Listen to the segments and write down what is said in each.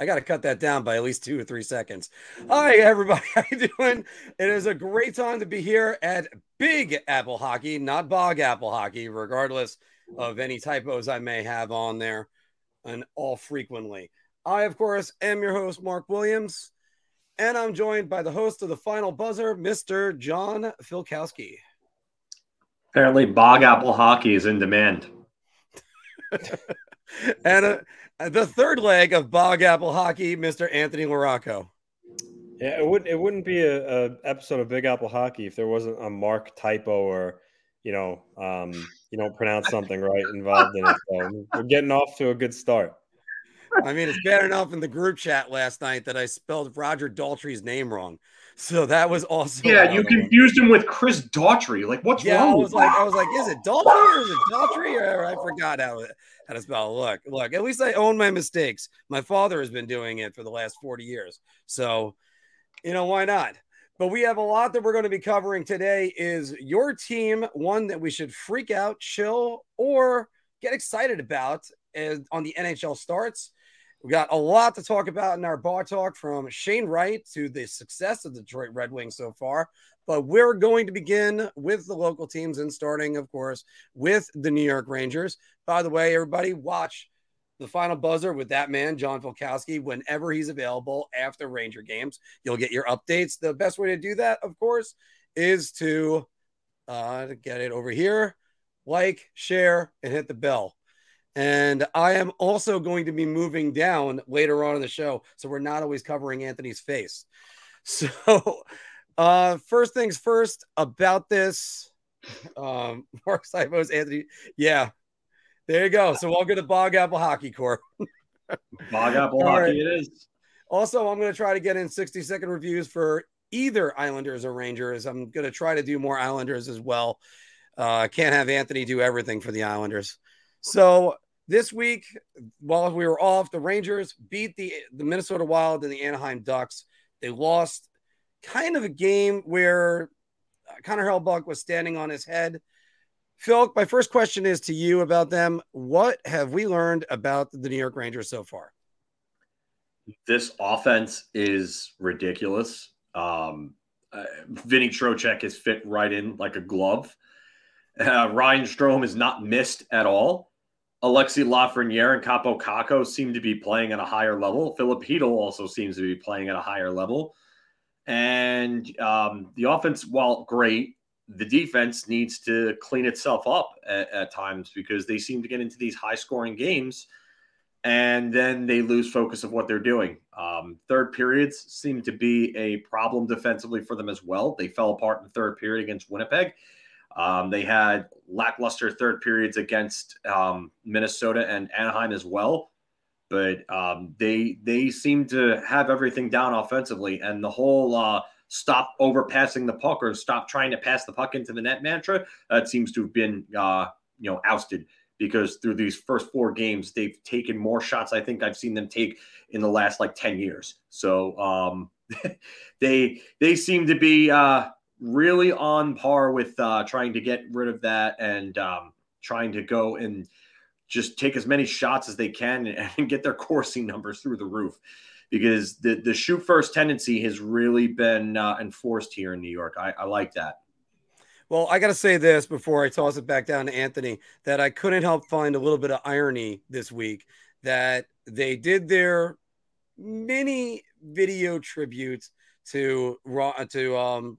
I got to cut that down by at least two or three seconds. Hi, everybody. How you doing? It is a great time to be here at Big Apple Hockey, not Bog Apple Hockey, regardless of any typos I may have on there and all frequently. I, of course, am your host, Mark Williams, and I'm joined by the host of the final buzzer, Mr. John Filkowski. Apparently, Bog Apple Hockey is in demand. and uh, the third leg of Bog Apple Hockey, Mr. Anthony Larocco. Yeah, it wouldn't it wouldn't be a, a, episode of Big Apple Hockey if there wasn't a Mark typo or you know um, you don't pronounce something right involved in it. So we're getting off to a good start. I mean, it's bad enough in the group chat last night that I spelled Roger Daltrey's name wrong. So that was also yeah. You confused him with Chris Daughtry. Like what's yeah, wrong? I was like, I was like, is it Daughtry or is it Daughtry? Or I forgot how how to spell. Look, look. At least I own my mistakes. My father has been doing it for the last forty years, so you know why not? But we have a lot that we're going to be covering today. Is your team one that we should freak out, chill, or get excited about as on the NHL starts? We got a lot to talk about in our bar talk from Shane Wright to the success of the Detroit Red Wings so far. But we're going to begin with the local teams and starting, of course, with the New York Rangers. By the way, everybody, watch the final buzzer with that man, John Filkowski, whenever he's available after Ranger games. You'll get your updates. The best way to do that, of course, is to uh, get it over here, like, share, and hit the bell. And I am also going to be moving down later on in the show. So we're not always covering Anthony's face. So, uh, first things first about this. Um, Mark Sipos, Anthony. Yeah, there you go. So welcome to Bog Apple Hockey Corp. Bog Apple Hockey right. it is. Also, I'm going to try to get in 60 second reviews for either Islanders or Rangers. I'm going to try to do more Islanders as well. I uh, can't have Anthony do everything for the Islanders. So this week, while we were off, the Rangers beat the, the Minnesota Wild and the Anaheim Ducks. They lost kind of a game where Connor Hellebuyck was standing on his head. Phil, my first question is to you about them. What have we learned about the New York Rangers so far? This offense is ridiculous. Um, uh, Vinny Trocheck is fit right in like a glove. Uh, Ryan Strome is not missed at all. Alexi Lafreniere and Kaapo Kakko seem to be playing at a higher level. Filip Chytil also seems to be playing at a higher level. And um, the offense, while great, the defense needs to clean itself up at, at times because they seem to get into these high scoring games and then they lose focus of what they're doing. Um, third periods seem to be a problem defensively for them as well. They fell apart in the third period against Winnipeg. Um, they had lackluster third periods against um, Minnesota and Anaheim as well, but um, they they seem to have everything down offensively, and the whole uh, stop overpassing the puck or stop trying to pass the puck into the net mantra that seems to have been uh, you know ousted because through these first four games they've taken more shots I think I've seen them take in the last like ten years. So um, they they seem to be. Really on par with uh, trying to get rid of that and um, trying to go and just take as many shots as they can and get their Corsi numbers through the roof because the the shoot first tendency has really been uh, enforced here in New York. I, I like that. Well, I got to say this before I toss it back down to Anthony that I couldn't help find a little bit of irony this week that they did their mini video tributes to to um,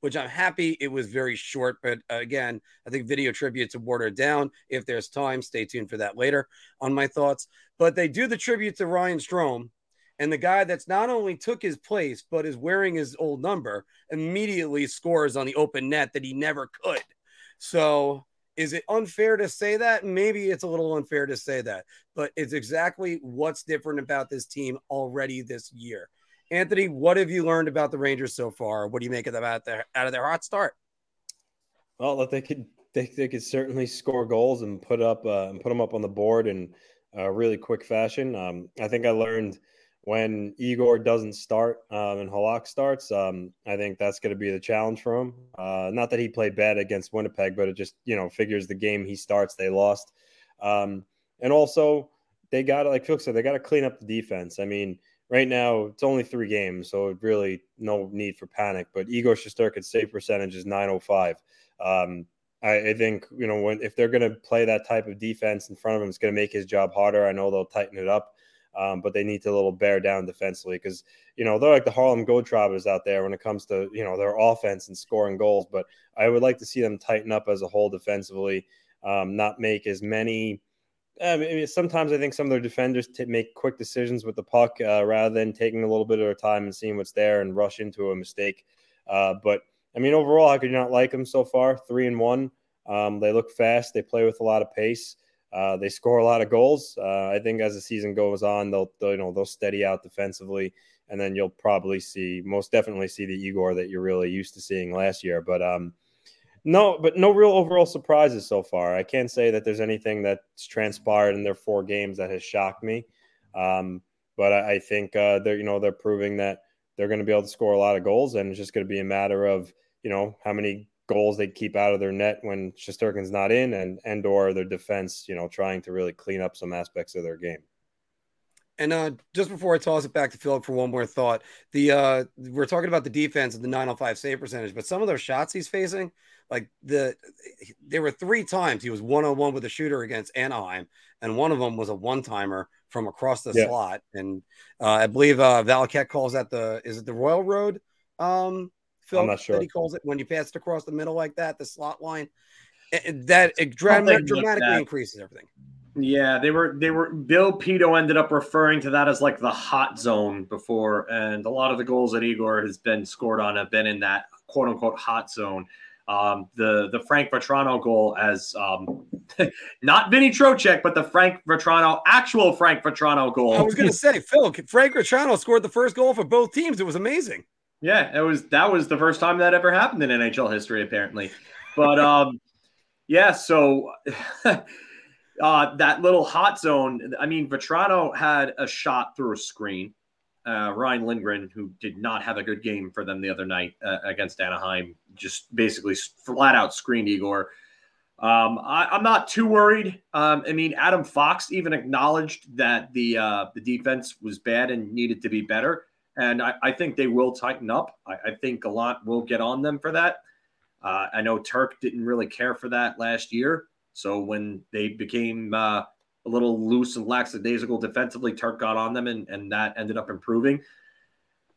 which I'm happy it was very short. But uh, again, I think video tributes are watered down. If there's time, stay tuned for that later on my thoughts. But they do the tribute to Ryan Strome, and the guy that's not only took his place but is wearing his old number immediately scores on the open net that he never could. So is it unfair to say that? Maybe it's a little unfair to say that, but it's exactly what's different about this team already this year. Anthony, what have you learned about the Rangers so far? What do you make of them out there out of their hot start? Well, that they could they, they could certainly score goals and put up uh, and put them up on the board in a really quick fashion. Um, I think I learned when Igor doesn't start um, and Halak starts, um, I think that's going to be the challenge for him. Uh, not that he played bad against Winnipeg, but it just you know figures the game he starts they lost, um, and also they got like Phil said, they got to clean up the defense. I mean, right now it's only three games, so really no need for panic. But Igor Shesterkin's save percentage is 905. Um, I, I, think you know when if they're going to play that type of defense in front of him, it's going to make his job harder. I know they'll tighten it up, um, but they need to a little bear down defensively because you know they're like the Harlem Globetrotters out there when it comes to you know their offense and scoring goals. But I would like to see them tighten up as a whole defensively, um, not make as many I mean, sometimes I think some of their defenders t- make quick decisions with the puck uh, rather than taking a little bit of their time and seeing what's there and rush into a mistake. Uh, but I mean, overall, how could you not like them so far? Three and one. Um, they look fast. They play with a lot of pace. Uh, they score a lot of goals. Uh, I think as the season goes on, they'll, they'll, you know they'll steady out defensively, and then you'll probably see most definitely see the Igor that you're really used to seeing last year. But um, no, but no real overall surprises so far. I can't say that there's anything that's transpired in their four games that has shocked me. Um, but I, I think uh, they're you know they're proving that they're going to be able to score a lot of goals, and it's just going to be a matter of you know how many goals they keep out of their net when Shesterkin's not in, and and or their defense, you know, trying to really clean up some aspects of their game. And uh, just before I toss it back to Philip for one more thought, the uh, we're talking about the defense and the 905 save percentage, but some of those shots he's facing, like the there were three times he was one on one with a shooter against Anaheim, and one of them was a one timer from across the yeah. slot. And uh, I believe uh, Valiquette calls that the is it the Royal Road? Um, Phil, I'm not sure. That he calls it when you pass it across the middle like that, the slot line. It, that it dramatically like increases everything. Yeah, they were they were Bill Pidto ended up referring to that as like the hot zone before, and a lot of the goals that Igor has been scored on have been in that quote unquote hot zone. Um, the the Frank Vatrano goal as um, not Vinny Trocheck, but the Frank Vatrano actual Frank Vatrano goal. I was going to say, Phil, Frank Vatrano scored the first goal for both teams. It was amazing. Yeah, it was that was the first time that ever happened in NHL history, apparently. But um, yeah, so uh, that little hot zone. I mean, Vatrano had a shot through a screen. Uh, Ryan Lindgren, who did not have a good game for them the other night uh, against Anaheim, just basically flat out screened Igor. Um, I, am not too worried. Um, I mean, Adam Fox even acknowledged that the uh, the defense was bad and needed to be better, and I, I think they will tighten up. I, I, think a lot will get on them for that. Uh, I know Turk didn't really care for that last year, so when they became uh, a little loose and lackadaisical defensively, Turk got on them, and, and that ended up improving.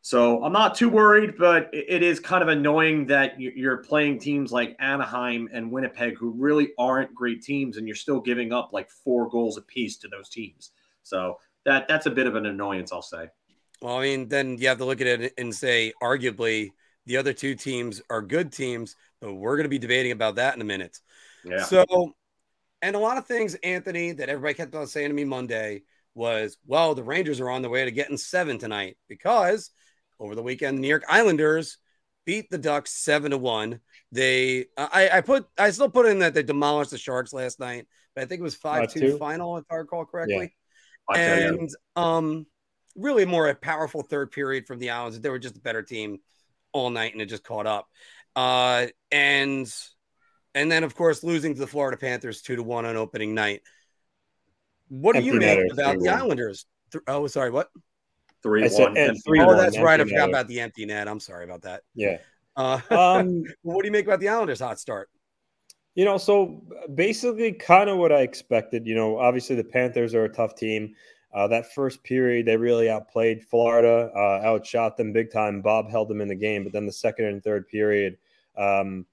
So I'm not too worried, but it is kind of annoying that you're playing teams like Anaheim and Winnipeg, who really aren't great teams, and you're still giving up like four goals apiece to those teams. So that that's a bit of an annoyance, I'll say. Well, I mean, then you have to look at it and say, arguably, the other two teams are good teams, but we're going to be debating about that in a minute. Yeah. So and a lot of things, Anthony, that everybody kept on saying to me Monday was, well, the Rangers are on the way to getting seven tonight because over the weekend, the New York Islanders beat the Ducks seven to one. They, I, I put, I still put in that they demolished the Sharks last night, but I think it was five two final, if I recall correctly. Yeah. And um, really more a powerful third period from the Islanders. They were just a better team all night, and it just caught up. Uh, and and then of course losing to the Florida Panthers two to one on opening night. What do you make about the Islanders? Oh, sorry, what? Three I one. Said, three oh, that's right. I forgot about the empty net. I'm sorry about that. Yeah. Uh, um, what do you make about the Islanders' hot start? You know, so basically, kind of what I expected. You know, obviously the Panthers are a tough team. Uh, that first period, they really outplayed Florida, uh, outshot them big time. Bob held them in the game, but then the second and third period, um,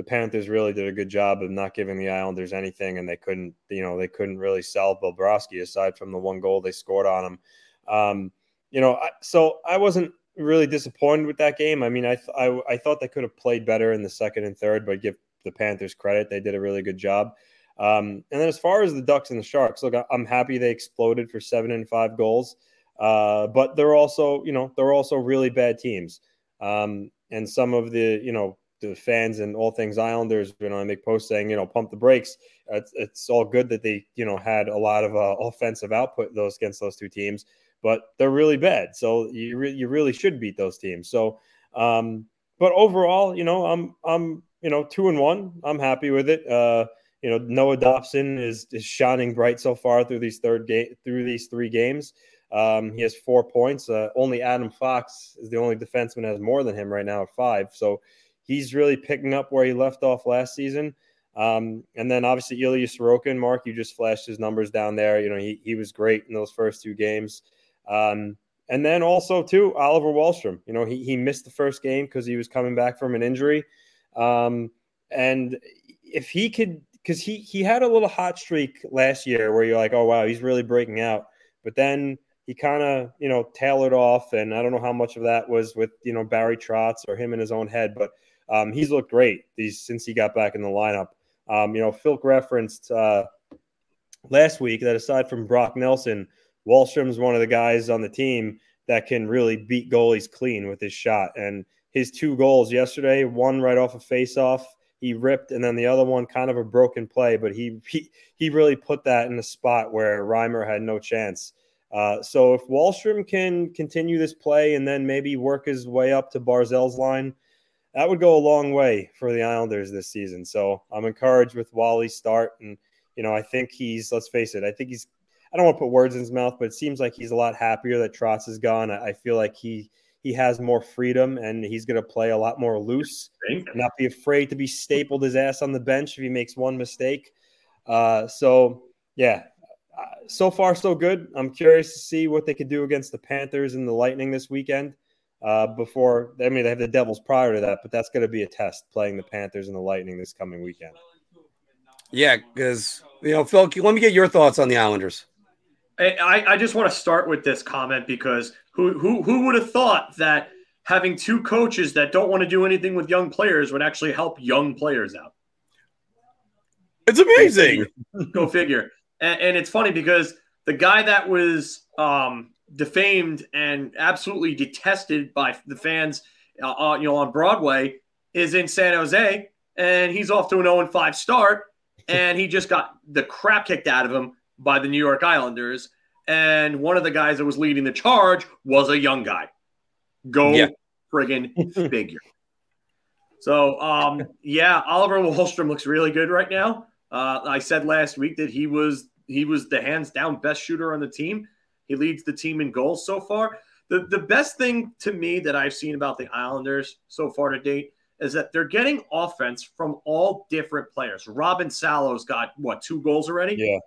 the Panthers really did a good job of not giving the Islanders anything, and they couldn't, you know, they couldn't really sell Bobrovsky aside from the one goal they scored on him. Um, you know, I, so I wasn't really disappointed with that game. I mean, I, th- I, I thought they could have played better in the second and third, but give the Panthers credit, they did a really good job. Um, and then as far as the Ducks and the Sharks, look, I'm happy they exploded for seven and five goals, uh, but they're also, you know, they're also really bad teams. Um, and some of the, you know, the fans and all things Islanders, you know, I make posts saying, you know, pump the brakes. It's, it's all good that they, you know, had a lot of uh, offensive output those against those two teams, but they're really bad. So you re- you really should beat those teams. So, um, but overall, you know, I'm I'm you know two and one. I'm happy with it. Uh, you know Noah Dobson is is shining bright so far through these third game through these three games. Um, he has four points. Uh, only Adam Fox is the only defenseman has more than him right now at five. So he's really picking up where he left off last season. Um, and then obviously Ilya Sorokin, Mark, you just flashed his numbers down there. You know, he, he was great in those first two games. Um, and then also too, Oliver Wahlstrom, you know, he, he missed the first game because he was coming back from an injury. Um, and if he could, because he, he had a little hot streak last year where you're like, oh, wow, he's really breaking out. But then he kind of, you know, tailored off. And I don't know how much of that was with, you know, Barry Trotz or him in his own head, but um, he's looked great these, since he got back in the lineup. Um, you know, Phil referenced uh, last week that aside from Brock Nelson, Wahlstrom's one of the guys on the team that can really beat goalies clean with his shot. And his two goals yesterday, one right off a of faceoff, he ripped, and then the other one kind of a broken play, but he he, he really put that in a spot where Reimer had no chance. Uh, so if Wahlstrom can continue this play and then maybe work his way up to Barzal's line, that would go a long way for the Islanders this season. So I'm encouraged with Wally's start. And, you know, I think he's, let's face it, I think he's, I don't want to put words in his mouth, but it seems like he's a lot happier that Trotz is gone. I, feel like he, he has more freedom and he's going to play a lot more loose, not be afraid to be stapled his ass on the bench if he makes one mistake. Uh, so, yeah, uh, so far so good. I'm curious to see what they could do against the Panthers and the Lightning this weekend uh, before. I mean, they have the Devils prior to that, but that's going to be a test playing the Panthers and the Lightning this coming weekend. Yeah, because you know, Phil, let me get your thoughts on the Islanders. I, I just want to start with this comment because who who who would have thought that having two coaches that don't want to do anything with young players would actually help young players out? It's amazing. Go figure. And, and it's funny because the guy that was um, defamed and absolutely detested by the fans, uh, uh, you know, on Broadway, is in San Jose, and he's off to an 0 5 start, and he just got the crap kicked out of him by the New York Islanders. And one of the guys that was leading the charge was a young guy. Go yeah. friggin' figure. So, um, yeah, Oliver Wahlstrom looks really good right now. Uh, I said last week that he was he was the hands down best shooter on the team. He leads the team in goals so far. The, the best thing to me that I've seen about the Islanders so far to date is that they're getting offense from all different players. Robin Salo's got what two goals already? Yeah.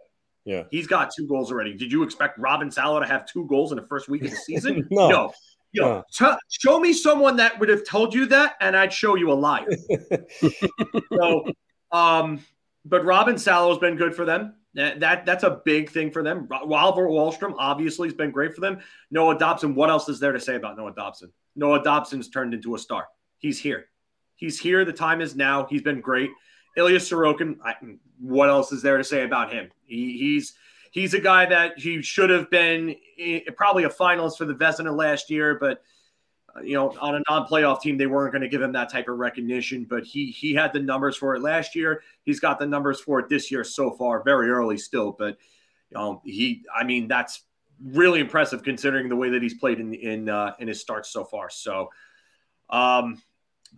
Yeah. He's got two goals already. Did you expect Robin Salo to have two goals in the first week of the season? no. no. Yo. T- show me someone that would have told you that, and I'd show you a liar. so, um, but Robin Salo's been good for them. That, that that's a big thing for them. Oliver Wahlstrom obviously has been great for them. Noah Dobson. What else is there to say about Noah Dobson? Noah Dobson's turned into a star. He's here. He's here. The time is now. He's been great. Ilya Sorokin. I, what else is there to say about him? He, he's he's a guy that he should have been eh, probably a finalist for the Vezina last year, but you know, on a non-playoff team, they weren't going to give him that type of recognition. But he he had the numbers for it last year. He's got the numbers for it this year so far. Very early still, but um, he. I mean, that's really impressive considering the way that he's played in in uh, in his starts so far. So, um,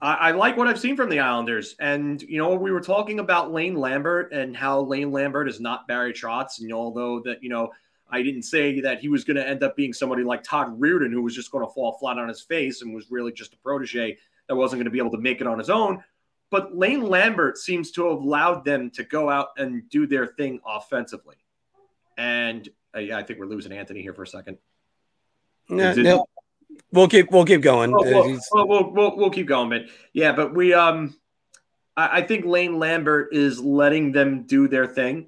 I, I like what I've seen from the Islanders. And you know, we were talking about Lane Lambert and how Lane Lambert is not Barry Trotz, and although that you know I didn't say that he was going to end up being somebody like Todd Reirden, who was just going to fall flat on his face and was really just a protege that wasn't going to be able to make it on his own. But Lane Lambert seems to have allowed them to go out and do their thing offensively. And uh, yeah, I think we're losing Anthony here for a second. No, no. We'll keep we'll keep going. Oh, we'll, we'll, we'll, we'll, keep going, but yeah, but we um, I, I think Lane Lambert is letting them do their thing,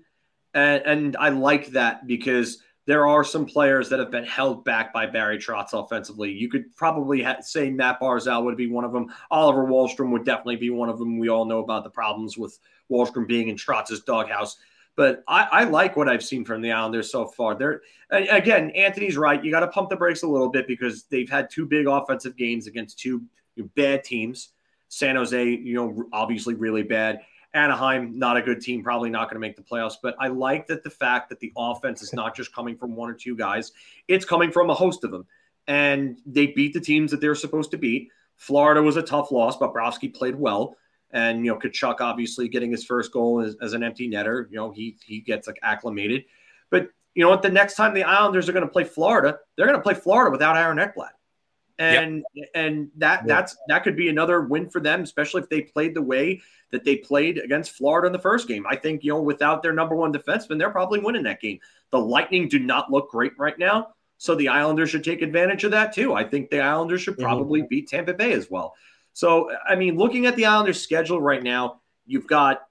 and and I like that because there are some players that have been held back by Barry Trotz offensively. You could probably ha- say Matt Barzal would be one of them. Oliver Wahlstrom would definitely be one of them. We all know about the problems with Wahlstrom being in Trotz's doghouse. But I, I like what I've seen from the Islanders so far. They're again, Anthony's right. You got to pump the brakes a little bit because they've had two big offensive games against two bad teams. San Jose, you know, obviously really bad. Anaheim, not a good team, probably not going to make the playoffs. But I like that the fact that the offense is not just coming from one or two guys, it's coming from a host of them. And they beat the teams that they're supposed to beat. Florida was a tough loss. but Bobrovsky played well. And you know, Tkachuk obviously getting his first goal as, as an empty netter. You know, he he gets like acclimated. But you know what? The next time the Islanders are going to play Florida, they're going to play Florida without Aaron Ekblad and yep. and that that's that could be another win for them, especially if they played the way that they played against Florida in the first game. I think you know without their number one defenseman, they're probably winning that game. The Lightning do not look great right now, so the Islanders should take advantage of that too. I think the Islanders should probably mm-hmm. beat Tampa Bay as well. So I mean, looking at the Islanders' schedule right now, you've got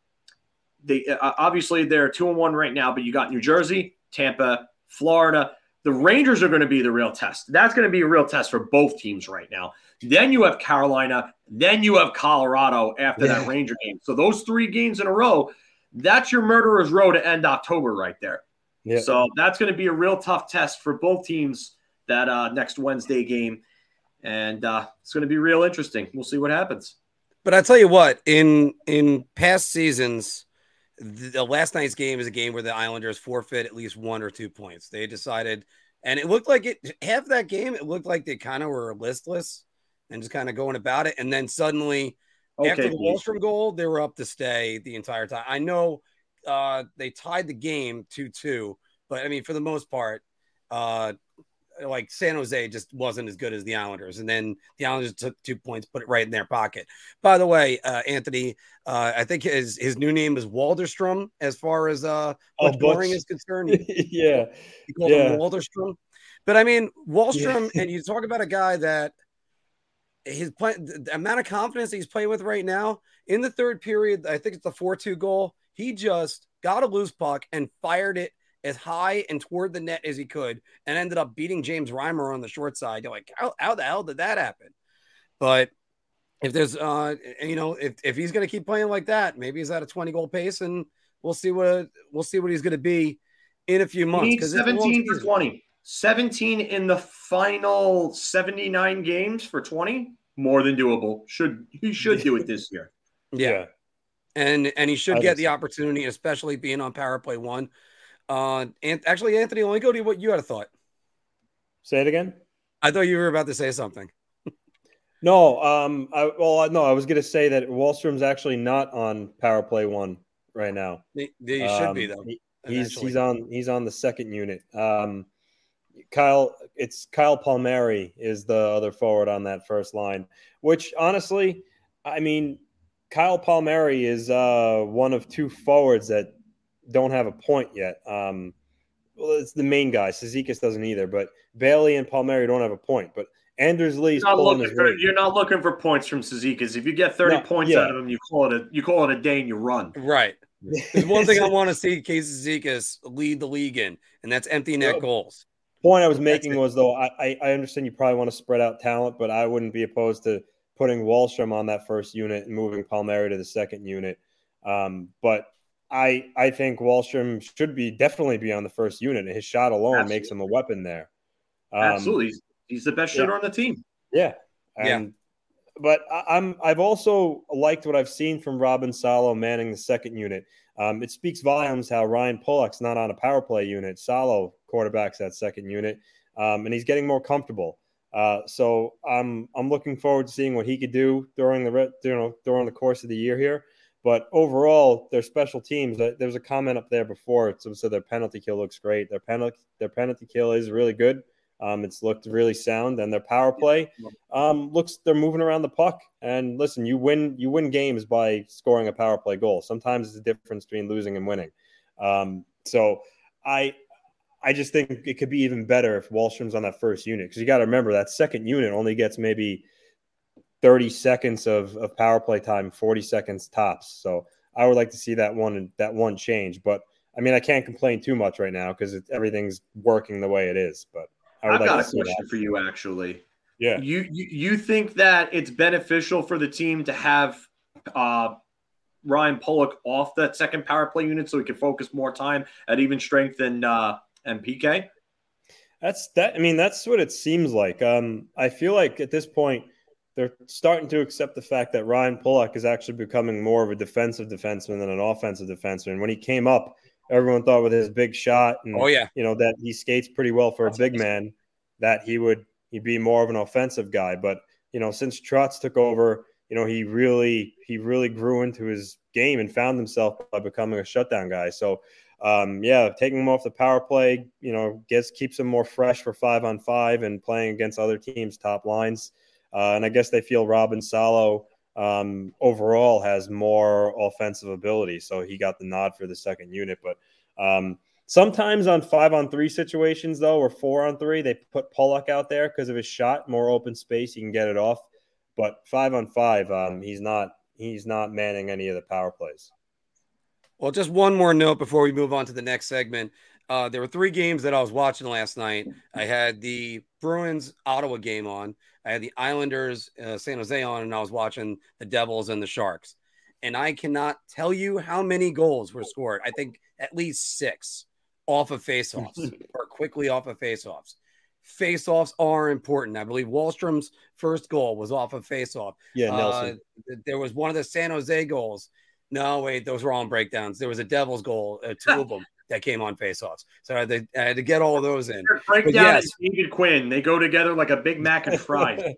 the uh, obviously they're two and one right now, but you got New Jersey, Tampa, Florida. The Rangers are going to be the real test. That's going to be a real test for both teams right now. Then you have Carolina. Then you have Colorado after yeah. that Ranger game. So those three games in a row, that's your murderer's row to end October right there. Yeah. So that's going to be a real tough test for both teams that uh, next Wednesday game, and uh, it's going to be real interesting. We'll see what happens. But I tell you what, in in past seasons, the last night's game is a game where the Islanders forfeit at least one or two points. They decided, and it looked like it half that game, it looked like they kind of were listless and just kind of going about it. And then suddenly, okay, after the Wahlstrom goal, they were up to stay the entire time. I know uh, they tied the game 2 2, but I mean, for the most part, uh, like San Jose just wasn't as good as the Islanders, and then the Islanders took two points, put it right in their pocket. By the way, uh, Anthony, uh, I think his his new name is Walderstrom as far as uh, oh, boring is concerned. yeah, he called yeah. him Walderstrom. But I mean, Wahlstrom, yeah. and you talk about a guy that his play, the amount of confidence he's playing with right now in the third period. I think it's the four-two goal. He just got a loose puck and fired it as high and toward the net as he could and ended up beating James Reimer on the short side. You're like, how, how the hell did that happen? But if there's, uh, you know, if, if he's going to keep playing like that, maybe he's at a 20 goal pace and we'll see what, we'll see what he's going to be in a few months. Because 17 for 20, 17 in the final 79 games for 20, more than doable. Should he should do it this year. Yeah. And, and he should get the opportunity, especially being on power play one. Uh, and actually, Anthony, let me go to what you had a thought. Say it again. I thought you were about to say something. no, um, I well, no, I was going to say that Wahlstrom's actually not on power play one right now. He, he should um, be though. He, he's he's on he's on the second unit. Um, Kyle, it's Kyle Palmieri is the other forward on that first line. Which honestly, I mean, Kyle Palmieri is uh, one of two forwards that don't have a point yet. Um, well, it's the main guy. Cizikas doesn't either, but Bailey and Palmieri don't have a point. But Anders Lee's you're not, looking for, you're not looking for points from Cizikas. If you get 30 no, points yeah. out of him, you call it a you call it a day and you run. Right. There's one thing I want to see Casey Cizikas lead the league in, and that's empty net goals. Point I was making was though I, I understand you probably want to spread out talent, but I wouldn't be opposed to putting Wahlstrom on that first unit and moving Palmieri to the second unit. Um, but I I think Wahlstrom should be definitely be on the first unit. His shot alone Absolutely. makes him a weapon there. Um, Absolutely, he's, the best shooter yeah. on the team. Yeah, and, yeah. But I'm I've also liked what I've seen from Robin Salo manning the second unit. Um, it speaks volumes how Ryan Pulock's not on a power play unit. Salo quarterbacks that second unit, um, and he's getting more comfortable. Uh, so I'm I'm looking forward to seeing what he could do during the you know during the course of the year here. But overall, their special teams. There was a comment up there before. So, so their penalty kill looks great. Their penalty their penalty kill is really good. Um, it's looked really sound, and their power play um, looks they're moving around the puck. And listen, you win you win games by scoring a power play goal. Sometimes it's the difference between losing and winning. Um, so I I just think it could be even better if Wahlstrom's on that first unit because you got to remember that second unit only gets maybe 30 seconds of, of power play time, 40 seconds tops. So I would like to see that one that one change. But I mean, I can't complain too much right now because everything's working the way it is. But I would I've like got a question that. for you, actually. Yeah. You, you you think that it's beneficial for the team to have uh, Ryan Pulock off that second power play unit so he can focus more time at even strength and uh, and PK? That's that. I mean, that's what it seems like. Um, I feel like at this point they're starting to accept the fact that Ryan Pulock is actually becoming more of a defensive defenseman than an offensive defenseman. And when he came up, everyone thought with his big shot and oh yeah, you know that he skates pretty well for That's a big man, that he would he'd be more of an offensive guy. But you know, since Trotz took over, you know, he really he really grew into his game and found himself by becoming a shutdown guy. So um, yeah, taking him off the power play, you know, gets keeps him more fresh for five on five and playing against other teams' top lines. Uh, and I guess they feel Robin Salo um, overall has more offensive ability, so he got the nod for the second unit. But um, sometimes on five on three situations, though, or four on three, they put Pulock out there because of his shot, more open space, he can get it off. But five on five, um, he's not he's not manning any of the power plays. Well, just one more note before we move on to the next segment. Uh, there were three games that I was watching last night. I had the Bruins Ottawa game on. I had the Islanders uh, San Jose on, and I was watching the Devils and the Sharks. And I cannot tell you how many goals were scored. I think at least six off of faceoffs or quickly off of faceoffs. Faceoffs are important. I believe Wahlstrom's first goal was off of faceoff. Yeah, Nelson. Uh, there was one of the San Jose goals no, wait, those were all breakdowns. There was a Devils goal, uh, two of them that came on faceoffs. So I had, to, I had to get all of those in. Breakdown yes. David Quinn. They go together like a Big Mac and fries.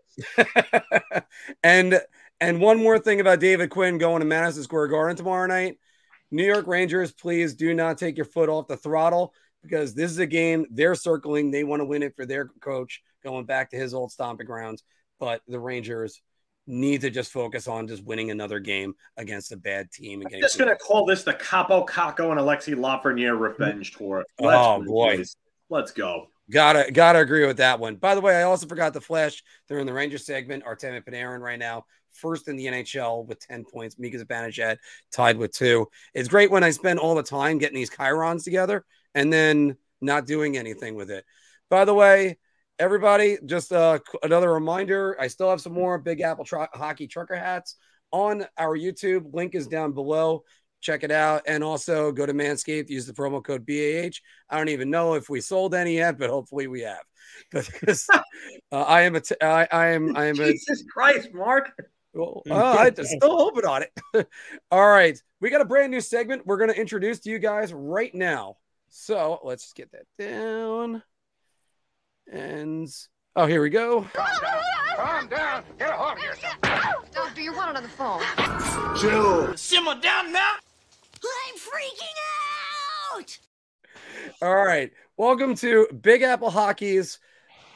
and and one more thing about David Quinn going to Madison Square Garden tomorrow night. New York Rangers, please do not take your foot off the throttle because this is a game they're circling. They want to win it for their coach going back to his old stomping grounds. But the Rangers need to just focus on just winning another game against a bad team. I'm just going to call this the Kaapo Kakko and Alexi Lafreniere revenge tour. Oh, Let's oh, boy. Let's go. Gotta gotta agree with that one. By the way, I also forgot the flash. They're in the Ranger segment. Artemi Panarin right now, first in the NHL with 10 points. Mika Zibanejad tied with two. It's great when I spend all the time getting these chyrons together and then not doing anything with it. By the way, everybody, just uh, another reminder I still have some more Big Apple tr- hockey trucker hats on our YouTube. Link is down below. Check it out. And also go to Manscaped, use the promo code BAH. I don't even know if we sold any yet, but hopefully we have. Because uh, I am a, t- I, I am, I am Jesus a, Christ, Mark. Well, uh, I'm still hoping on it. All right. We got a brand new segment we're going to introduce to you guys right now. So let's get that down. And oh, here we go. Calm down. Calm down. Get a hold of yourself. Doctor, you're one on the phone. Chill. Simmer down now. I'm freaking out. All right. Welcome to Big Apple Hockey's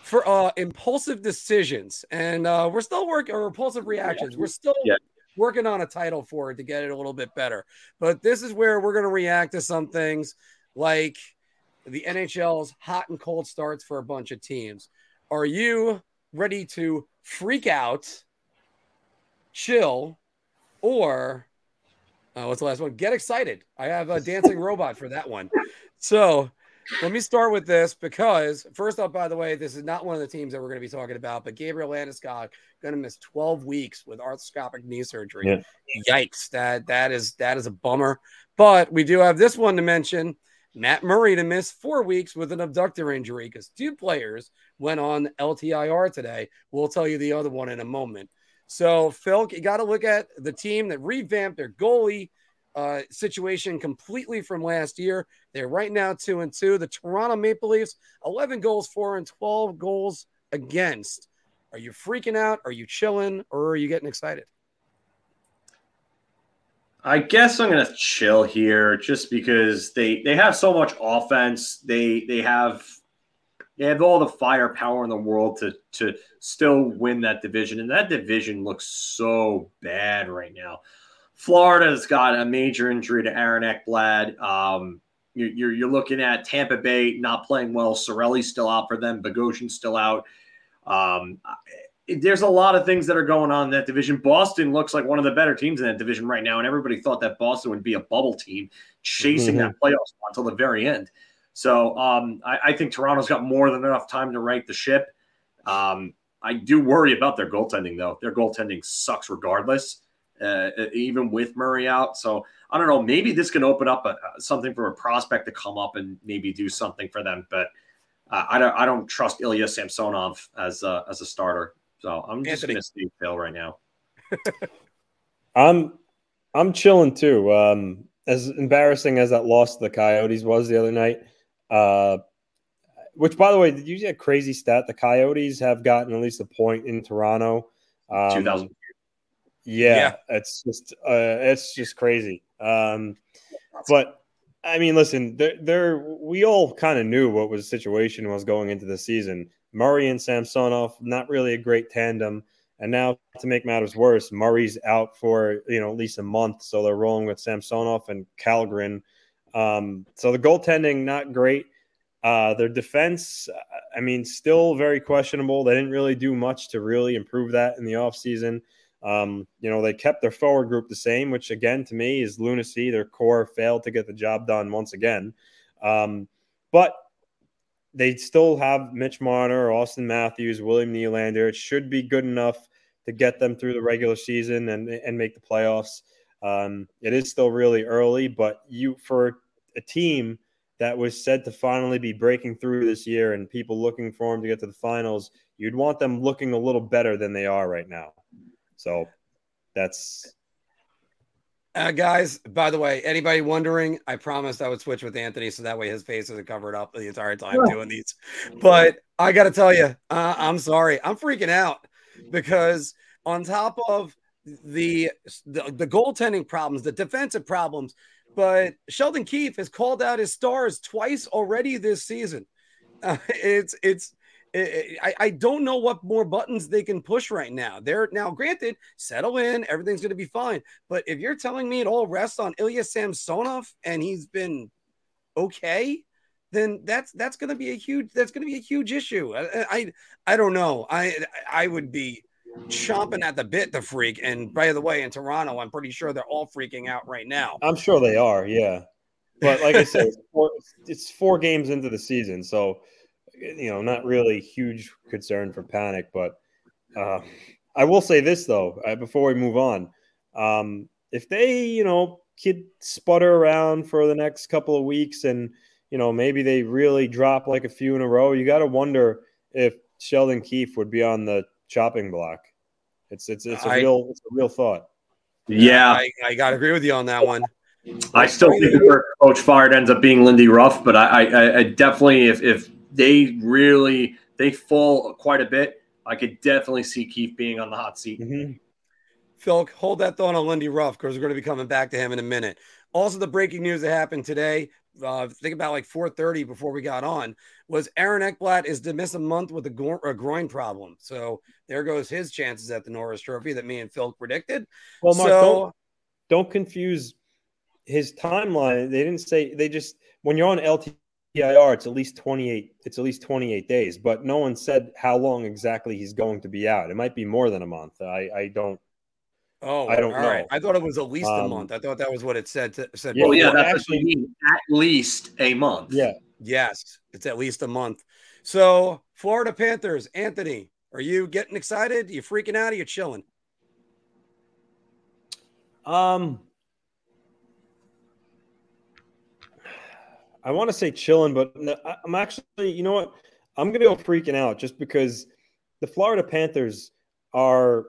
for uh impulsive decisions. And uh we're still working or impulsive reactions. We're still yeah. working on a title for it to get it a little bit better. But this is where we're gonna react to some things like the NHL's hot and cold starts for a bunch of teams. Are you ready to freak out, chill, or uh, what's the last one? Get excited. I have a dancing robot for that one. So let me start with this because, first off, by the way, this is not one of the teams that we're going to be talking about, but Gabriel Landeskog going to miss 12 weeks with arthroscopic knee surgery. Yeah. Yikes! That that is that is a bummer. But we do have this one to mention. Matt Murray to miss four weeks with an abductor injury because two players went on LTIR today. We'll tell you the other one in a moment. So, Phil, you got to look at the team that revamped their goalie uh, situation completely from last year. They're right now two and two. The Toronto Maple Leafs, 11 goals for and 12 goals against. Are you freaking out? Are you chilling? Or are you getting excited? I guess I'm gonna chill here just because they they have so much offense. They they have they have all the firepower in the world to to still win that division, and that division looks so bad right now. Florida's got a major injury to Aaron Ekblad. Um, you're, you're, looking at Tampa Bay not playing well. Cirelli's still out for them. Bogosian's still out. Um, there's a lot of things that are going on in that division. Boston looks like one of the better teams in that division right now, and everybody thought that Boston would be a bubble team chasing mm-hmm. that playoff spot until the very end. So um, I, I, think Toronto's got more than enough time to right the ship. Um, I do worry about their goaltending, though. Their goaltending sucks regardless, uh, even with Murray out. So I don't know. Maybe this can open up a, something for a prospect to come up and maybe do something for them. But uh, I don't. I don't trust Ilya Samsonov as a, as a starter. So I'm just going to stay chill right now. I'm I'm chilling too. Um, as embarrassing as that loss to the Coyotes was the other night, uh, which by the way, did you see a crazy stat? The Coyotes have gotten at least a point in Toronto. Um, 2000. Yeah, Yeah. it's just uh, it's just crazy. Um, but I mean, listen, there, there we all kind of knew what was the situation was going into the season. Murray and Samsonov, not really a great tandem, and now to make matters worse, Murray's out for you know at least a month, so they're rolling with Samsonov and Kallgren. Um, so the goaltending not great. Uh, their defense, I mean, still very questionable. They didn't really do much to really improve that in the offseason. Um, you know, they kept their forward group the same, which again to me is lunacy. Their core failed to get the job done once again. Um, but they still have Mitch Marner, Auston Matthews, William Nylander. It should be good enough to get them through the regular season and and make the playoffs. Um, it is still really early, but you for a team that was said to finally be breaking through this year and people looking for them to get to the finals, you'd want them looking a little better than they are right now. So that's Uh, guys, by the way, anybody wondering, I promised I would switch with Anthony so that way his face isn't covered up the entire time doing these. But I got to tell you, uh, I'm sorry. I'm freaking out because on top of the, the the goaltending problems, the defensive problems, but Sheldon Keefe has called out his stars twice already this season. Uh, it's it's I- I don't know what more buttons they can push right now. They're now granted, settle in, everything's going to be fine. But if you're telling me it all rests on Ilya Samsonov and he's been okay, then that's that's going to be a huge that's going to be a huge issue. I, I I don't know. I I would be chomping at the bit to freak. And by the way, in Toronto, I'm pretty sure they're all freaking out right now. I'm sure they are, yeah. But like I said, it's four, it's four games into the season, so you know, not really huge concern for panic. But uh, I will say this though, uh, before we move on, um, if they, you know, could sputter around for the next couple of weeks, and you know, maybe they really drop like a few in a row, you got to wonder if Sheldon Keefe would be on the chopping block. It's it's it's a I- real it's a real thought. Yeah, I, I got to agree with you on that one. I still think the first coach fired ends up being Lindy Ruff, but I, I, I definitely, if, if they really they fall quite a bit, I could definitely see Keefe being on the hot seat. Mhm. Phil, hold that thought on Lindy Ruff because we're going to be coming back to him in a minute. Also, the breaking news that happened today, uh, think about like 4:30 before we got on, was Aaron Ekblad is to miss a month with a, gro- a groin problem. So there goes his chances at the Norris Trophy that me and Phil predicted. Well, Mark, so don't don't confuse his timeline. They didn't say they just when you're on LTIR, it's at least 28. It's at least 28 days, but no one said how long exactly he's going to be out. It might be more than a month. I I don't. oh, I don't all right. know. I thought it was at least a Um, month. I thought that was what it said. To, said Yeah, Well, yeah, before. that's actually- actually mean at least a month. Yeah, Yes, it's at least a month. So Florida Panthers, Anthony, are you getting excited? Are you freaking out? Are you chilling? Um, I want to say chilling, but I'm actually, you know what? I'm going to go freaking out just because the Florida Panthers are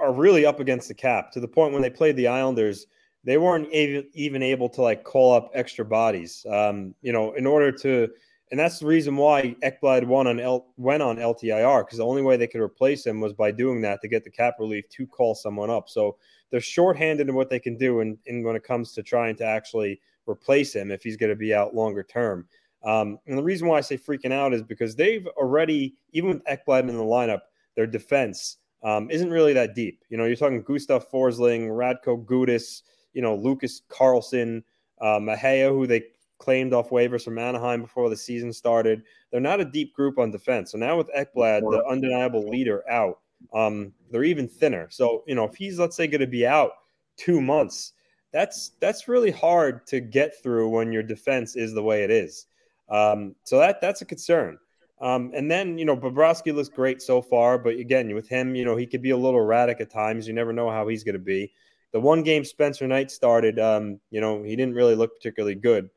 are really up against the cap to the point when they played the Islanders, they weren't even able to like call up extra bodies. Um, you know, in order to, and that's the reason why Ekblad won on L, went on LTIR because the only way they could replace him was by doing that to get the cap relief to call someone up. So they're shorthanded in what they can do, and when it comes to trying to actually replace him if he's going to be out longer term. Um, and the reason why I say freaking out is because they've already, even with Ekblad in the lineup, their defense um, isn't really that deep. You know, you're talking Gustav Forsling, Radko Gudas, you know, Lucas Carlsson, uh, Mahura, who they claimed off waivers from Anaheim before the season started. They're not a deep group on defense. So now with Ekblad, the undeniable leader, out, um, they're even thinner. So you know, if he's let's say going to be out two months, that's that's really hard to get through when your defense is the way it is. Um, so that that's a concern. Um, and then you know, Bobrovsky looks great so far, but again, with him, you know, he could be a little erratic at times. You never know how he's going to be. The one game Spencer Knight started, um, you know, he didn't really look particularly good.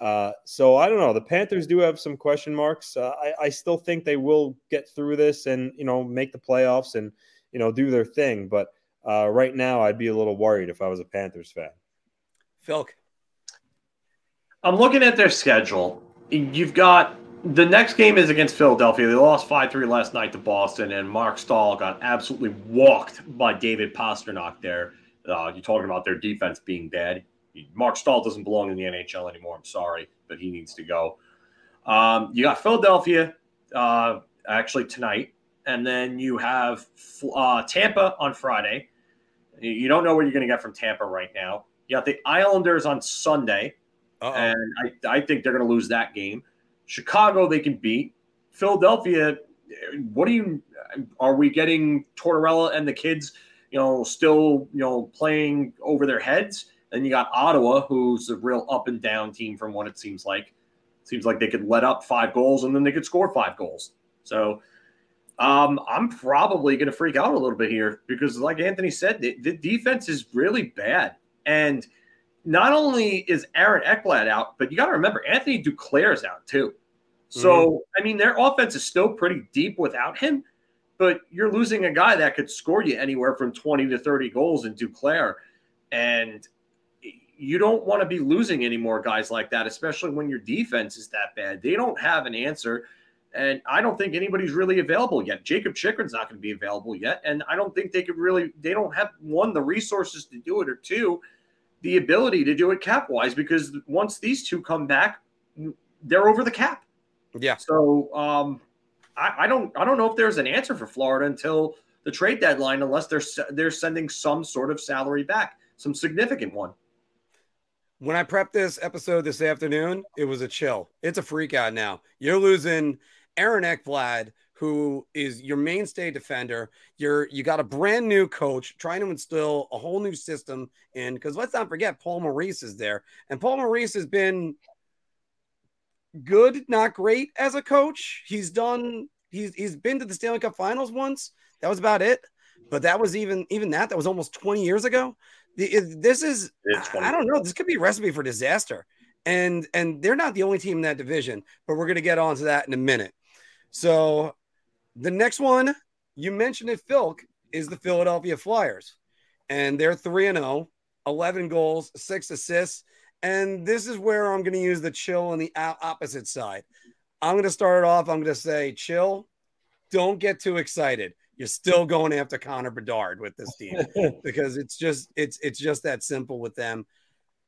Uh, so I don't know. The Panthers do have some question marks. Uh, I, I still think they will get through this and you know make the playoffs and you know do their thing. But uh, right now, I'd be a little worried if I was a Panthers fan. Phil, I'm looking at their schedule. You've got the next game is against Philadelphia. They lost 5 3 last night to Boston, and Marc Staal got absolutely walked by David Pastrnak there. Uh, you're talking about their defense being bad. Marc Staal doesn't belong in the NHL anymore. I'm sorry, but he needs to go. Um, you got Philadelphia uh, actually tonight, and then you have uh, Tampa on Friday. You don't know what you're going to get from Tampa right now. You got the Islanders on Sunday, Uh-oh. and I, I think they're going to lose that game. Chicago, they can beat. Philadelphia, what do you? Are we getting Tortorella and the kids? You know, still you know playing over their heads. And you got Ottawa, who's a real up and down team from what it seems like. Seems like they could let up five goals and then they could score five goals. So um, I'm probably going to freak out a little bit here because, like Anthony said, the, the defense is really bad. And not only is Aaron Ekblad out, but you got to remember Anthony Duclair is out too. So, mm-hmm. I mean, their offense is still pretty deep without him, but you're losing a guy that could score you anywhere from 20 to 30 goals in Duclair. And you don't want to be losing any more guys like that, especially when your defense is that bad. They don't have an answer. And I don't think anybody's really available yet. Jakob Chychrun's not going to be available yet. And I don't think they could really, they don't have one, the resources to do it, or two, the ability to do it cap wise, because once these two come back, they're over the cap. Yeah. So um, I, I don't I don't know if there's an answer for Florida until the trade deadline, unless they're they're sending some sort of salary back, some significant one. When I prepped this episode this afternoon, it was a chill. It's a freak out now. You're losing Aaron Ekblad, who is your mainstay defender. You're you got a brand new coach trying to instill a whole new system in because let's not forget Paul Maurice is there, and Paul Maurice has been good, not great as a coach. He's done. He's he's been to the Stanley Cup Finals once. That was about it. But that was even even that that was almost 20 years ago. The, this is I don't know. This could be a recipe for disaster. And and they're not the only team in that division, but we're going to get on to that in a minute. So the next one you mentioned it, Philk, is the Philadelphia Flyers. And they're 3 and 0, 11 goals, 6 assists. And this is where I'm going to use the chill on the opposite side. I'm going to start it off. I'm going to say, chill, don't get too excited. You're still going after Connor Bedard with this team because it's just it's it's just that simple with them.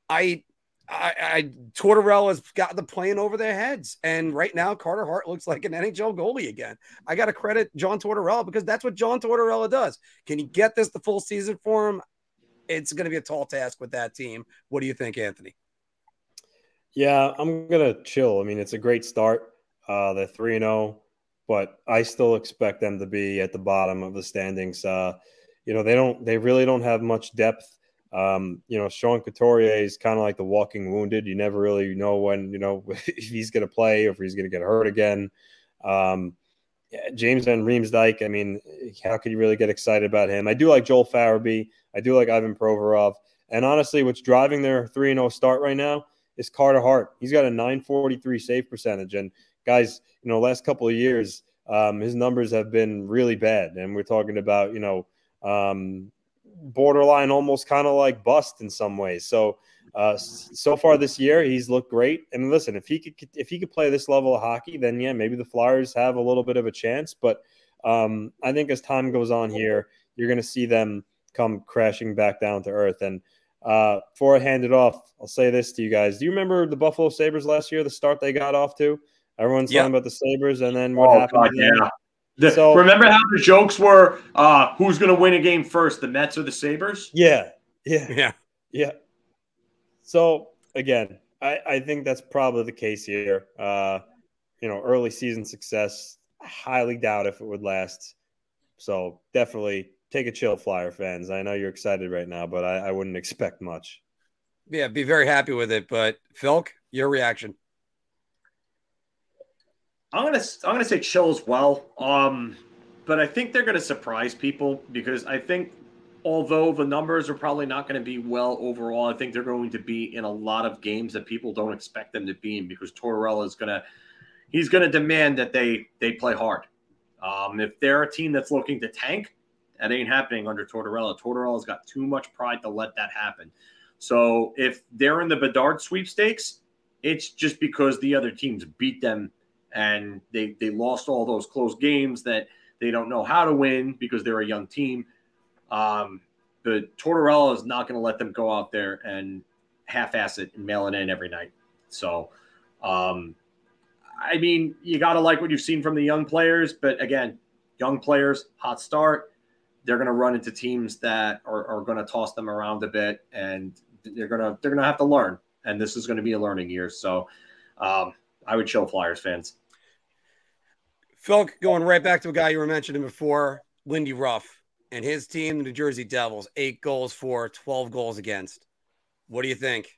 I I, I Tortorella's got the plane over their heads, and right now Carter Hart looks like an NHL goalie again. I got to credit John Tortorella because that's what John Tortorella does. Can he get this the full season for him? It's going to be a tall task with that team. What do you think, Anthony? Yeah, I'm gonna chill. I mean, it's a great start. Uh, they're three and zero, but I still expect them to be at the bottom of the standings. Uh, you know, they don't. They really don't have much depth. Um, you know, Sean Couturier is kind of like the walking wounded. You never really know when, you know, if he's going to play or if he's going to get hurt again. Um, yeah, James Van Riemsdyk, I mean, how could you really get excited about him? I do like Joel Farabee. I do like Ivan Provorov. And honestly, what's driving their 3 0 start right now is Carter Hart. He's got a 943 save percentage. And guys, you know, last couple of years, um, his numbers have been really bad. And we're talking about, you know, um, borderline almost kind of like bust in some ways. So uh, so far this year, he's looked great. And listen, if he could if he could play this level of hockey, then yeah, maybe the Flyers have a little bit of a chance. But um, I think as time goes on here, you're going to see them come crashing back down to earth. And uh, before I hand it off, I'll say this to you guys: Do you remember the Buffalo Sabres last year? The start they got off to. Everyone's Yeah. talking about the Sabres, and then what Oh, happened? God, yeah. The- So- remember how the jokes were uh, who's going to win a game first, the Mets or the Sabres? Yeah, yeah, Yeah. yeah. So again, I, I think that's probably the case here. Uh, you know, early season success, I highly doubt if it would last. So definitely take a chill, Flyer fans. I know you're excited right now, but I, I wouldn't expect much. Yeah, be very happy with it. But Philk, your reaction. I'm gonna I'm gonna say chill as well. Um, but I think they're gonna surprise people because I think although the numbers are probably not going to be well overall, I think they're going to be in a lot of games that people don't expect them to be in because Tortorella is gonna he's gonna demand that they they play hard. Um, if they're a team that's looking to tank, that ain't happening under Tortorella. Tortorella's got too much pride to let that happen. So if they're in the Bedard sweepstakes, it's just because the other teams beat them and they they lost all those close games that they don't know how to win because they're a young team. Um, but Tortorella is not going to let them go out there and half-ass it and mail it in every night. So, um, I mean, you got to like what you've seen from the young players, but again, young players, hot start. They're going to run into teams that are, are going to toss them around a bit, and they're going to they're going to have to learn. And this is going to be a learning year. So, um, I would show Flyers fans. Phil, going right back to a guy you were mentioning before, Lindy Ruff and his team, the New Jersey Devils, eight goals for, 12 goals against. What do you think?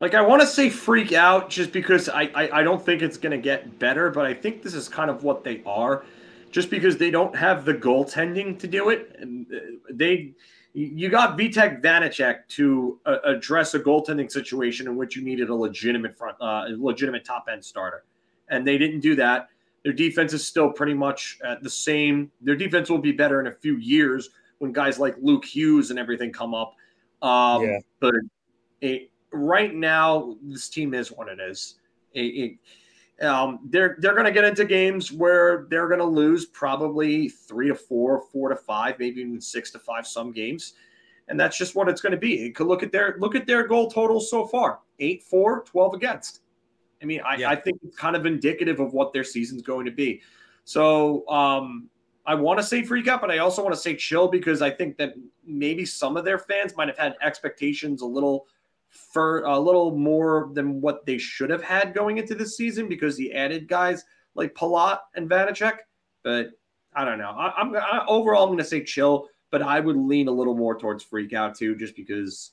Like I want to say freak out just because I, I, I don't think it's going to get better, but I think this is kind of what they are, just because they don't have the goaltending to do it. And uh, they you got Vitek Vanacek to uh, address a goaltending situation in which you needed a legitimate front, uh, legitimate top end starter, and they didn't do that. Their defense is still pretty much at the same. Their defense will be better in a few years when guys like Luke Hughes and everything come up. Um, yeah. But it, right now, this team is what it is. It, it, um, they're they're going to get into games where they're going to lose probably three to four, four to five, maybe even six to five some games, and that's just what it's going to be. You could look at their look at their goal totals so far: eight, four, 12 against. I mean, I, yeah. I think it's kind of indicative of what their season's going to be. So um, I want to say freak out, but I also want to say chill because I think that maybe some of their fans might have had expectations a little for a little more than what they should have had going into this season because he added guys like Palat and Vanacek. But I don't know. I, am overall I'm going to say chill, but I would lean a little more towards freak out too, just because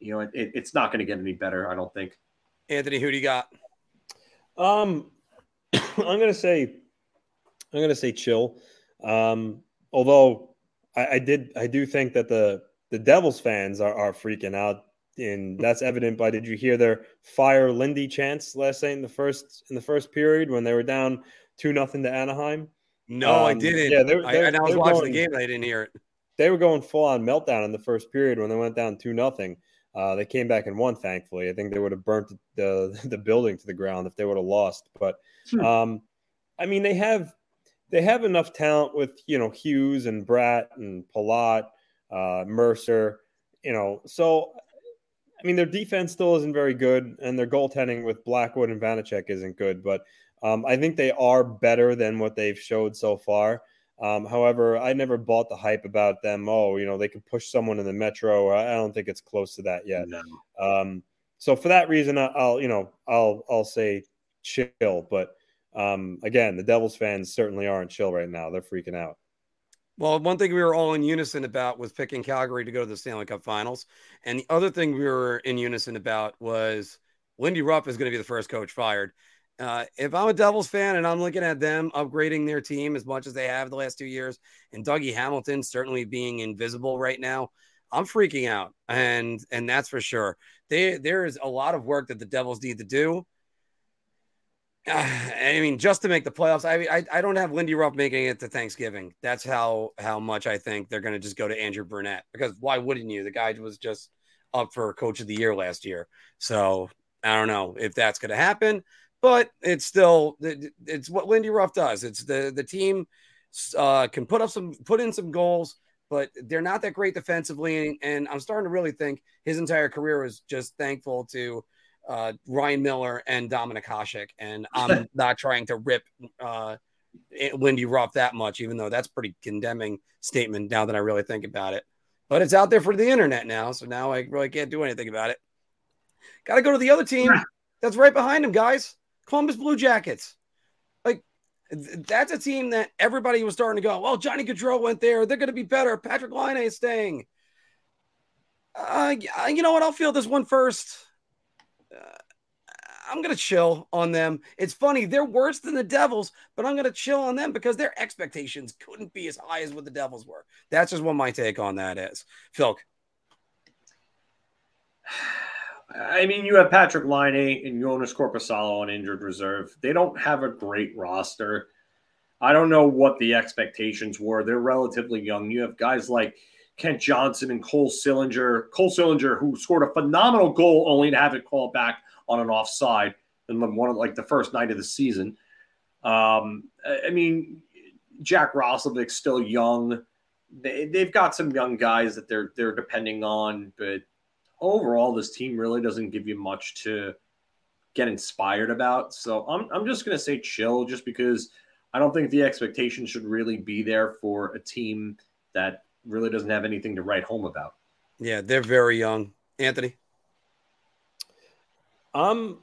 you know it, it, it's not going to get any better. I don't think. Anthony, who do you got? Um, I'm going to say I'm going to say chill. Um, although I, I did I do think that the the Devils fans are, are freaking out and that's evident by did you hear their fire Lindy chants last night in the first in the first period when they were down two nothing to Anaheim? No, um, I didn't. Yeah, they're, they're, I, I was watching going, the game. I didn't hear it. They were going full on meltdown in the first period when they went down two nothing. Uh, they came back and won. Thankfully, I think they would have burnt the the building to the ground if they would have lost. But hmm. um, I mean, they have they have enough talent with you know Hughes and Bratt and Palat, uh, Mercer. You know, so I mean, their defense still isn't very good, and their goaltending with Blackwood and Vanacek isn't good. But um, I think they are better than what they've showed so far. Um, however, I never bought the hype about them. Oh, you know, they could push someone in the metro. I don't think it's close to that yet. No. Um, so for that reason, I'll you know I'll I'll say chill. But um, again, the Devils fans certainly aren't chill right now. They're freaking out. Well, one thing we were all in unison about was picking Calgary to go to the Stanley Cup Finals, and the other thing we were in unison about was Lindy Ruff is going to be the first coach fired. Uh, if I'm a Devils fan and I'm looking at them upgrading their team as much as they have the last two years, and Dougie Hamilton certainly being invisible right now, I'm freaking out, and and that's for sure. They, there is a lot of work that the Devils need to do. I mean, just to make the playoffs, I, I I don't have Lindy Ruff making it to Thanksgiving. That's how how much I think they're going to just go to Andrew Brunette because why wouldn't you? The guy was just up for Coach of the Year last year, so I don't know if that's going to happen, but it's still it's what Lindy Ruff does. It's the the team uh, can put up some put in some goals, but they're not that great defensively, and I'm starting to really think his entire career was just thankful to uh, Ryan Miller and Dominik Hasek, and I'm not trying to rip uh, Lindy Ruff that much, even though that's pretty condemning statement now that I really think about it. But it's out there for the internet now, so now I really can't do anything about it. Got to go to the other team that's right behind him, guys. Columbus Blue Jackets. Like that's a team that everybody was starting to go. Well, Johnny Gaudreau went there; they're going to be better. Patrick Laine is staying. Uh, you know what? I'll feel this one first. Uh, I'm going to chill on them. It's funny. They're worse than the Devils, but I'm going to chill on them because their expectations couldn't be as high as what the Devils were. That's just what my take on that is. Phil. I mean, you have Patrick Laine and Jonas Korpisalo on injured reserve. They don't have a great roster. I don't know what the expectations were. They're relatively young. You have guys like Kent Johnson and Cole Sillinger. Cole Sillinger, who scored a phenomenal goal only to have it called back on an offside in one of like the first night of the season. Um, I mean, Jack Roslovic's still young. They, they've got some young guys that they're they're depending on, but overall, this team really doesn't give you much to get inspired about. So I'm I'm just gonna say chill, just because I don't think the expectation should really be there for a team that really doesn't have anything to write home about. Yeah, they're very young. Anthony, I'm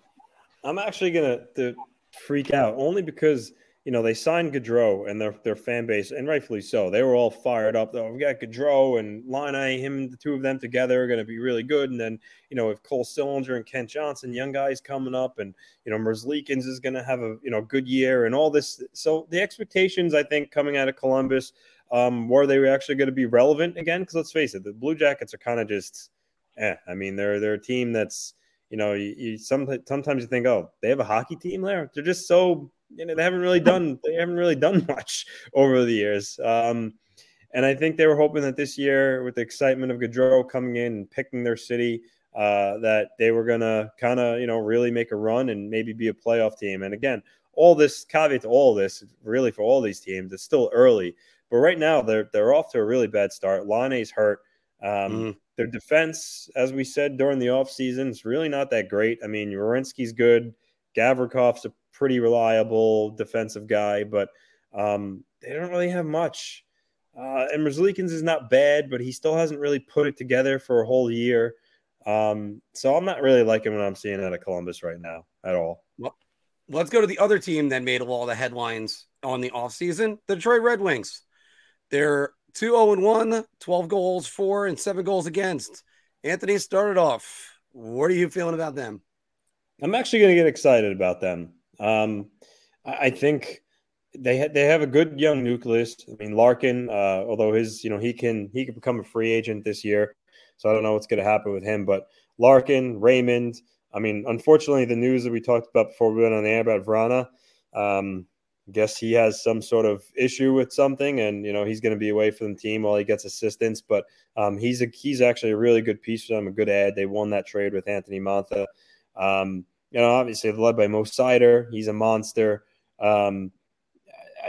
I'm actually gonna to freak out only because you know they signed Gaudreau and their their fan base, and rightfully so. They were all fired up. Though we got Gaudreau and Laine, him, the two of them together are going to be really good. And then you know if Cole Sillinger and Kent Johnson, young guys coming up, and you know Merzlikins is going to have a you know good year and all this. So the expectations, I think, coming out of Columbus, um, were they actually going to be relevant again? Because let's face it, the Blue Jackets are kind of just, eh. I mean, they're they're a team that's you know, you, you some, sometimes you think, oh, they have a hockey team there. They're just so you know they haven't really done they haven't really done much over the years. Um, and I think they were hoping that this year, with the excitement of Gaudreau coming in and picking their city, uh, that they were gonna kind of you know really make a run and maybe be a playoff team. And again, all this caveat to all this, really for all these teams, it's still early. But right now they're they're off to a really bad start. Laine's hurt. Um, mm-hmm. Their defense, as we said during the offseason, is really not that great. I mean, Werenski's good. Gavrikov's a pretty reliable defensive guy, but um, they don't really have much. Uh, and Merzlikins is not bad, but he still hasn't really put it together for a whole year. Um, so I'm not really liking what I'm seeing out of Columbus right now at all. Well, let's go to the other team that made all the headlines on the offseason the Detroit Red Wings. They're 2 0 1, 12 goals for, and seven goals against. Anthony started off. What are you feeling about them? I'm actually going to get excited about them. Um, I think they ha- they have a good young nucleus. I mean, Larkin, uh, although his you know he can he can become a free agent this year, so I don't know what's going to happen with him. But Larkin, Raymond. I mean, unfortunately, the news that we talked about before we went on the air about Vrana, um, guess he has some sort of issue with something, and you know he's going to be away from the team while he gets assistance. But um, he's a he's actually a really good piece for them, a good ad. They won that trade with Anthony Mantha. Um, you know, obviously led by Mo Seider. He's a monster. Um,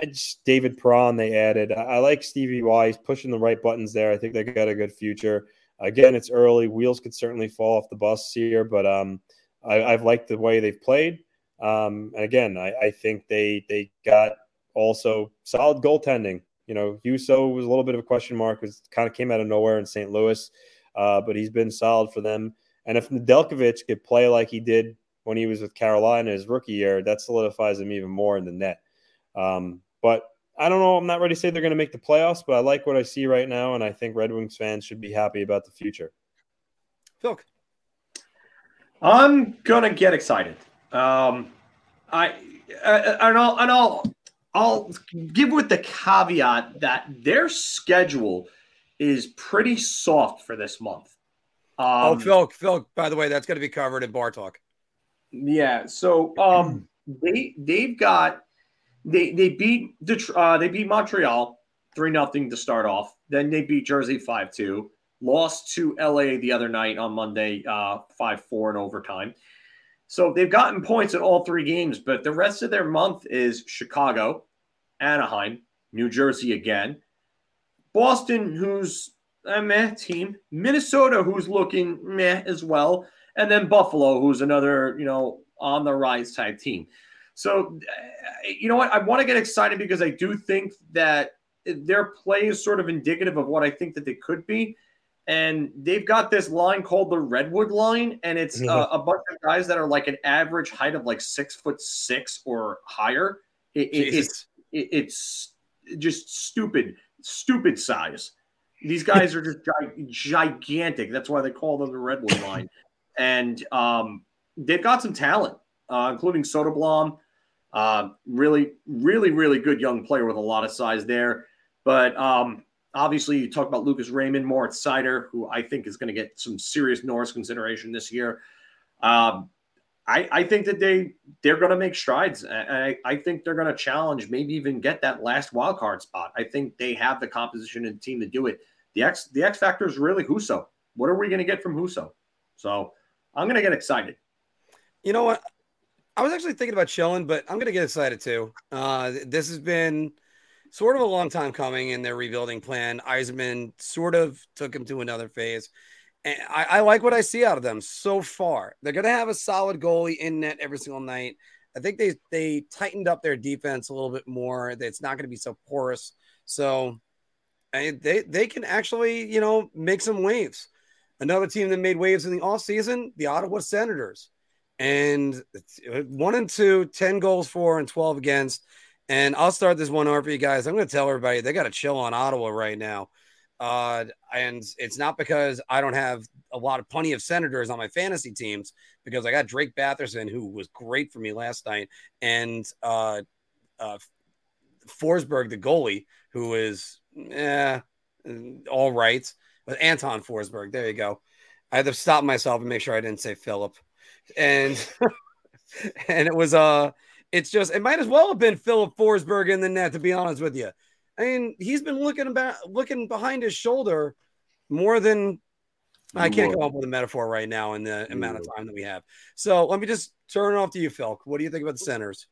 just, David Perron they added. I, I like Stevie Y's pushing the right buttons there. I think they got a good future. Again, it's early. Wheels could certainly fall off the bus here, but um, I, have liked the way they've played. Um, and again, I, I, think they they got also solid goaltending. You know, Husso was a little bit of a question mark, was kind of came out of nowhere in St. Louis, uh, but he's been solid for them. And if Nedeljkovic could play like he did when he was with Carolina his rookie year, that solidifies him even more in the net. Um, but I don't know. I'm not ready to say they're going to make the playoffs, but I like what I see right now, and I think Red Wings fans should be happy about the future. Phil, I'm gonna get excited. Um, I uh, and I'll and I'll I'll give with the caveat that their schedule is pretty soft for this month. Oh, um, oh, Phil, Phil. By the way, that's going to be covered in bar talk. Yeah. So um, they they've got they they beat uh, they beat Montreal three nothing to start off. Then they beat Jersey five two. Lost to LA the other night on Monday uh, five four in overtime. So they've gotten points in all three games, but the rest of their month is Chicago, Anaheim, New Jersey again, Boston, who's a meh team, Minnesota, who's looking meh as well, and then Buffalo, who's another, you know, on the rise type team. So, eh, you know what? I want to get excited because I do think that their play is sort of indicative of what I think that they could be and they've got this line called the Redwood line, and it's mm-hmm. uh, a bunch of guys that are like an average height of like six foot six or higher. It, it, it's it, it's just stupid, stupid size. These guys are just gigantic. That's why they call them the Redwood line, and um, they've got some talent, uh, including Soderblom. Uh, really, really, really good young player with a lot of size there. But um, Obviously, you talk about Lucas Raymond, Moritz Seider, who I think is going to get some serious Norris consideration this year. Um, I, I, think that they they're going to make strides. I, I think they're going to challenge, maybe even get that last wild card spot. I think they have the composition and team to do it. The X the X factor is really Husso. What are we going to get from Husso? So I'm going to get excited. You know what? I was actually thinking about chilling, but I'm going to get excited too. Uh, this has been sort of a long time coming in their rebuilding plan. Yzerman sort of took him to another phase. And I, I like what I see out of them so far. They're going to have a solid goalie in net every single night. I think they they tightened up their defense a little bit more. It's not going to be so porous. So they they can actually you know make some waves. Another team that made waves in the off season, the Ottawa Senators, and uh, one and two, 10 goals for and 12 against. And I'll start this one over for you guys. I'm going to tell everybody they got to chill on Ottawa right now. Uh, and it's not because I don't have a lot of plenty of senators on my fantasy teams because I got Drake Batherson, who was great for me last night, and uh, uh, Forsberg, the goalie, who is eh, all right. But Anton Forsberg, there you go. I had to stop myself and make sure I didn't say Philip, and and it was uh, it's just it might as well have been Philip Forsberg in the net to be honest with you. I mean, he's been looking about, looking behind his shoulder more than I can't come up with a metaphor right now in the amount of time that we have. So let me just turn it off to you, Phil. What do you think about the centers?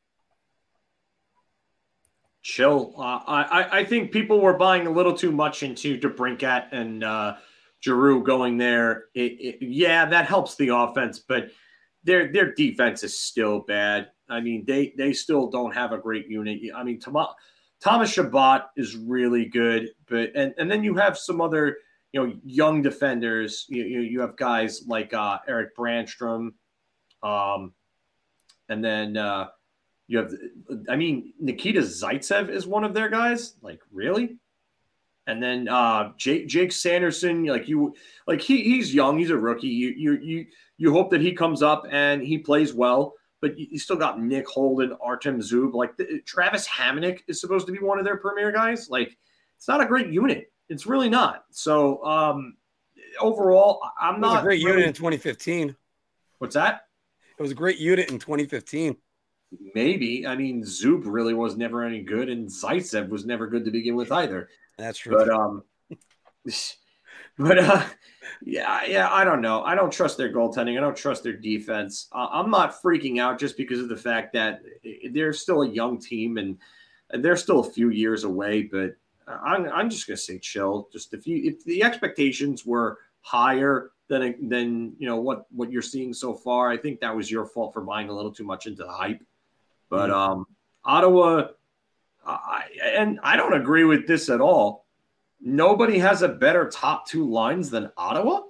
Chill. Uh, I I think people were buying a little too much into DeBrincat and uh, Giroux going there. It, it, yeah, that helps the offense, but their their defense is still bad. I mean, they they still don't have a great unit. I mean, Thomas Chabot is really good, but and and then you have some other you know young defenders. You you, you have guys like uh, Erik Brannstrom, um, and then. Uh, you have, I mean, Nikita Zaitsev is one of their guys. Like, really? And then uh, Jake Jake Sanderson, like you, like he he's young, he's a rookie. You you you you hope that he comes up and he plays well. But you still got Nick Holden, Artem Zub, like the, Travis Hamonic is supposed to be one of their premier guys. Like, it's not a great unit. It's really not. So um, overall, I'm not a great really, unit in 2015. What's that? It was a great unit in 2015. Maybe. I mean, Zub really was never any good, and Zaitsev was never good to begin with either. That's true. But um, but uh, yeah, yeah. I don't know. I don't trust their goaltending. I don't trust their defense. Uh, I'm not freaking out just because of the fact that they're still a young team and, they're still a few years away. But I'm I'm just gonna say chill. Just if you if the expectations were higher than than you know what what you're seeing so far, I think that was your fault for buying a little too much into the hype. But mm-hmm. um, Ottawa, I, and I don't agree with this at all. Nobody has a better top two lines than Ottawa.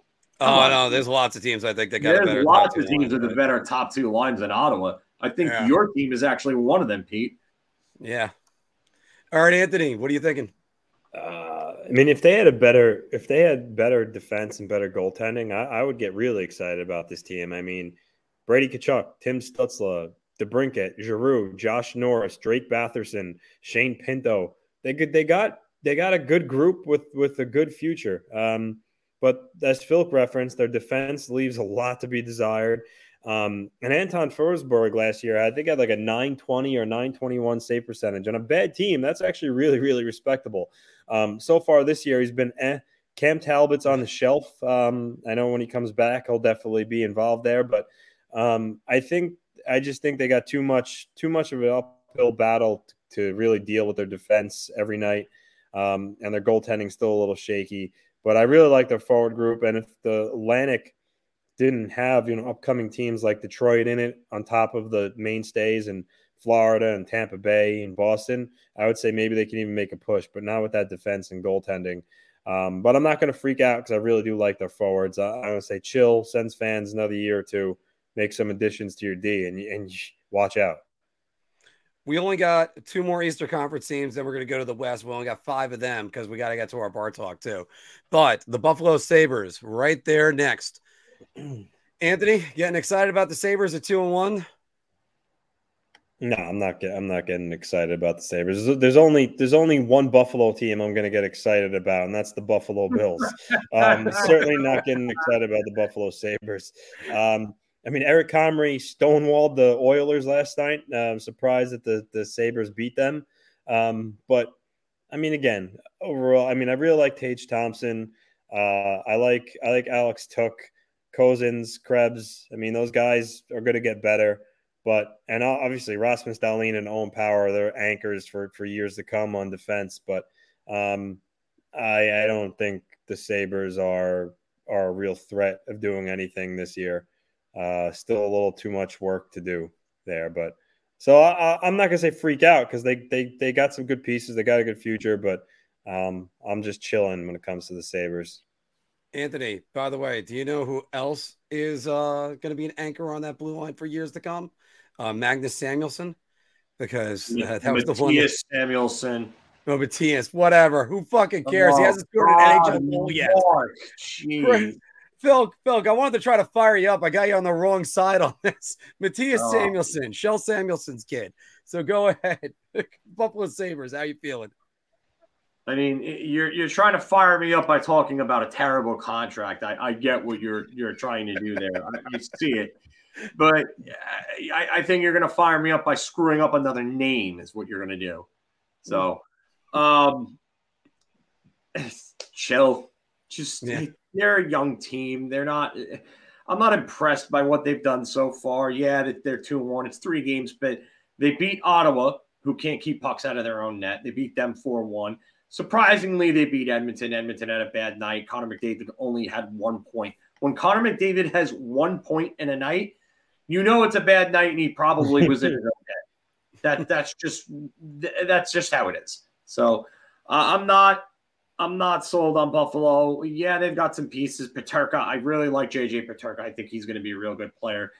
Oh no, there's lots of teams. I think that got. There's lots of teams with the better top two lines than Ottawa. I think yeah. your team is actually one of them, Pete. Yeah. All right, Anthony, what are you thinking? Uh, I mean, if they had a better, if they had better defense and better goaltending, I, I would get really excited about this team. I mean, Brady Tkachuk, Tim Stützle, DeBrincat, Giroux, Josh Norris, Drake Batherson, Shane Pinto. They could, they got they got a good group with with a good future. Um, but as Phil referenced, their defense leaves a lot to be desired. Um, and Anton Forsberg last year, I think had like a 920 or 921 save percentage. On a bad team, that's actually really, really respectable. Um, so far this year, he's been eh. Cam Talbot's on the shelf. Um, I know when he comes back, he'll definitely be involved there. But um, I think I just think they got too much too much of an uphill battle to really deal with their defense every night, um, and their goaltending still a little shaky. But I really like their forward group, and if the Atlantic didn't have you know upcoming teams like Detroit in it on top of the mainstays and Florida and Tampa Bay and Boston, I would say maybe they can even make a push, but not with that defense and goaltending. Um, but I'm not going to freak out because I really do like their forwards. I, I would say chill, Sens fans another year or two make some additions to your D and and watch out. We only got two more Easter Conference teams, then we're going to go to the West. We only got five of them because we got to get to our bar talk too. But the Buffalo Sabres right there next. Anthony, getting excited about the Sabres at two and one? No, I'm not. Get, I'm not getting excited about the Sabres. There's only there's only one Buffalo team I'm going to get excited about, and that's the Buffalo Bills. um, certainly not getting excited about the Buffalo Sabres. Um, I mean, Eric Comrie stonewalled the Oilers last night. Uh, I'm surprised that the the Sabres beat them. Um, but I mean, again, overall, I mean, I really like Tage Thompson. Uh, I like I like Alex Tuch. Cozens, Krebs. I mean, those guys are going to get better. But and obviously Rasmus Dahlin and Owen Power, they're anchors for for years to come on defense. But um, I I don't think the Sabres are are a real threat of doing anything this year. Uh, still a little too much work to do there, but so I, am not gonna say freak out because they they they got some good pieces, they got a good future, but um, I'm just chilling when it comes to the Sabres. Anthony, by the way, do you know who else is uh, going to be an anchor on that blue line for years to come? Uh, Magnus Samuelsson, because uh, that was the one. That, Samuelsson. No, Mattias, whatever. Who fucking cares? Oh, he hasn't scored an NHL goal yet. Jeez. Phil, Phil, I wanted to try to fire you up. I got you on the wrong side on this. Mattias oh. Samuelsson, Kjell Samuelsson's kid. So go ahead. Buffalo Sabres, how you feeling? I mean, you're you're trying to fire me up by talking about a terrible contract. I, I get what you're you're trying to do there. I, I see it, but I, I think you're going to fire me up by screwing up another name. Is what you're going to do. So, um, chill. Just yeah. They're a young team. They're not. I'm not impressed by what they've done so far. Yeah, that they're two and one. It's three games, but they beat Ottawa, who can't keep pucks out of their own net. They beat them four one. Surprisingly, they beat Edmonton. Edmonton had a bad night. Connor McDavid only had one point. When Connor McDavid has one point in a night, you know it's a bad night, and he probably was in his own head. That that's just that's just how it is. So uh, I'm not I'm not sold on Buffalo. Yeah, they've got some pieces. Peterka, I really like JJ Peterka. I think he's going to be a real good player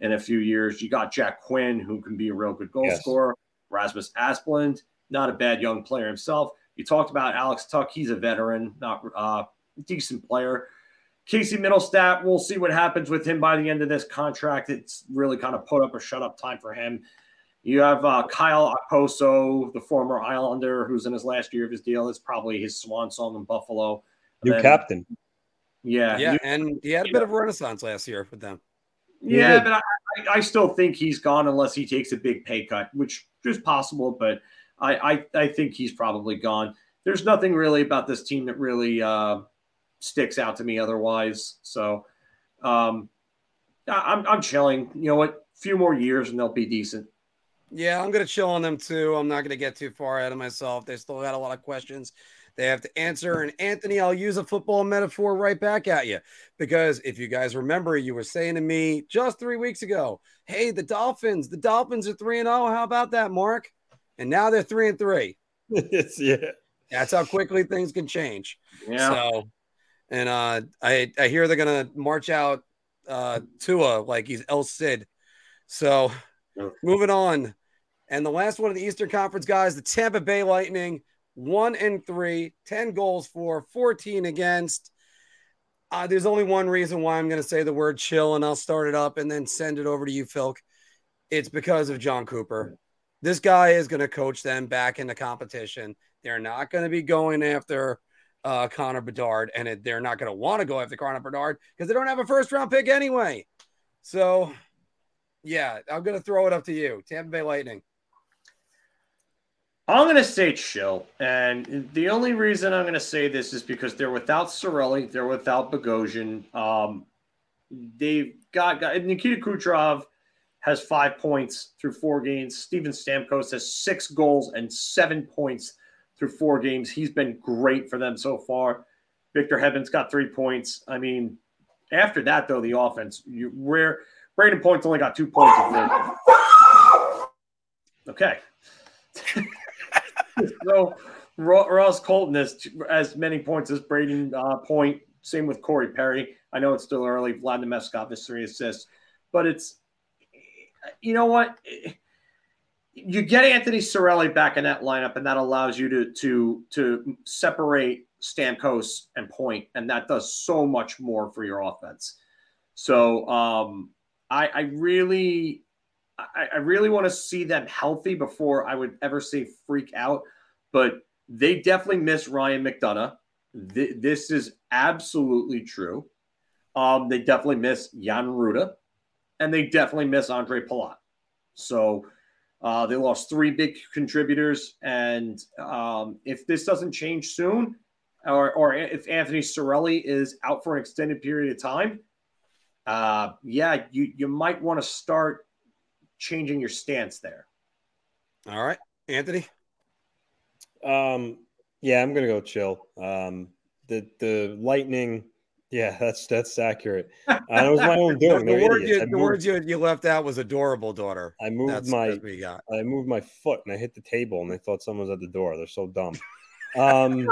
in a few years. You got Jack Quinn, who can be a real good goal yes. scorer. Rasmus Asplund, not a bad young player himself. You talked about Alex Tuch. He's a veteran, not uh, decent player. Casey Mittelstadt, we'll see what happens with him by the end of this contract. It's really kind of put up or shut up time for him. You have uh, Kyle Okposo, the former Islander, who's in his last year of his deal. It's probably his swan song in Buffalo. New then, captain. Yeah. Yeah. New, and he had a bit of a renaissance last year with them. Yeah, but I, I, still think he's gone unless he takes a big pay cut, which is possible, but I, I, I think he's probably gone. There's nothing really about this team that really uh, sticks out to me otherwise. So um, I'm, I'm chilling. You know what? A few more years and they'll be decent. Yeah, I'm going to chill on them too. I'm not going to get too far ahead of myself. They still got a lot of questions they have to answer. And Anthony, I'll use a football metaphor right back at you because if you guys remember, you were saying to me just three weeks ago, "Hey, the Dolphins, the Dolphins are three and zero. Oh. How about that, Mark?" And now they're three and three. yeah. That's how quickly things can change. Yeah. So, and uh, I I hear they're gonna march out uh, Tua like he's El Cid. So, moving on. And the last one of the Eastern Conference guys, the Tampa Bay Lightning, one and three, 10 goals for, 14 against. Uh, there's only one reason why I'm going to say the word chill, and I'll start it up and then send it over to you, Philk. It's because of Jon Cooper. This guy is going to coach them back in the competition. They're not going to be going after uh, Connor Bedard, and it, they're not going to want to go after Connor Bedard because they don't have a first round pick anyway. So, yeah, I'm going to throw it up to you, Tampa Bay Lightning. I'm going to say chill. And the only reason I'm going to say this is because they're without Cirelli, they're without Bogosian. Um, they've got, got Nikita Kucherov has five points through four games. Steven Stamkos has six goals and seven points through four games. He's been great for them so far. Victor Hedman's got three points. I mean, after that, though, the offense, you where Brayden Point's only got two points. Okay. so Ross Colton has as many points as Brayden uh, Point. Same with Corey Perry. I know it's still early. Vlad Namestnikov has three assists, but it's you know what? You get Anthony Cirelli back in that lineup, and that allows you to to to separate Stamkos and Point, and that does so much more for your offense. So um, I, I really I, I really want to see them healthy before I would ever say freak out. But they definitely miss Ryan McDonagh. Th- this is absolutely true. Um, they definitely miss Jan Rutta, and they definitely miss Andre Palat. So uh, they lost three big contributors, and um, if this doesn't change soon, or, or if Anthony Cirelli is out for an extended period of time, uh, yeah, you you might want to start changing your stance there. All right, Anthony. Um, yeah, I'm gonna go chill. Um, the the Lightning. Yeah, that's that's accurate. Uh, it was my own doing. the, word you, the moved- words you, you left out was adorable, daughter. I moved That's, my that's got. I moved my foot and I hit the table and they thought someone was at the door. They're so dumb. Um,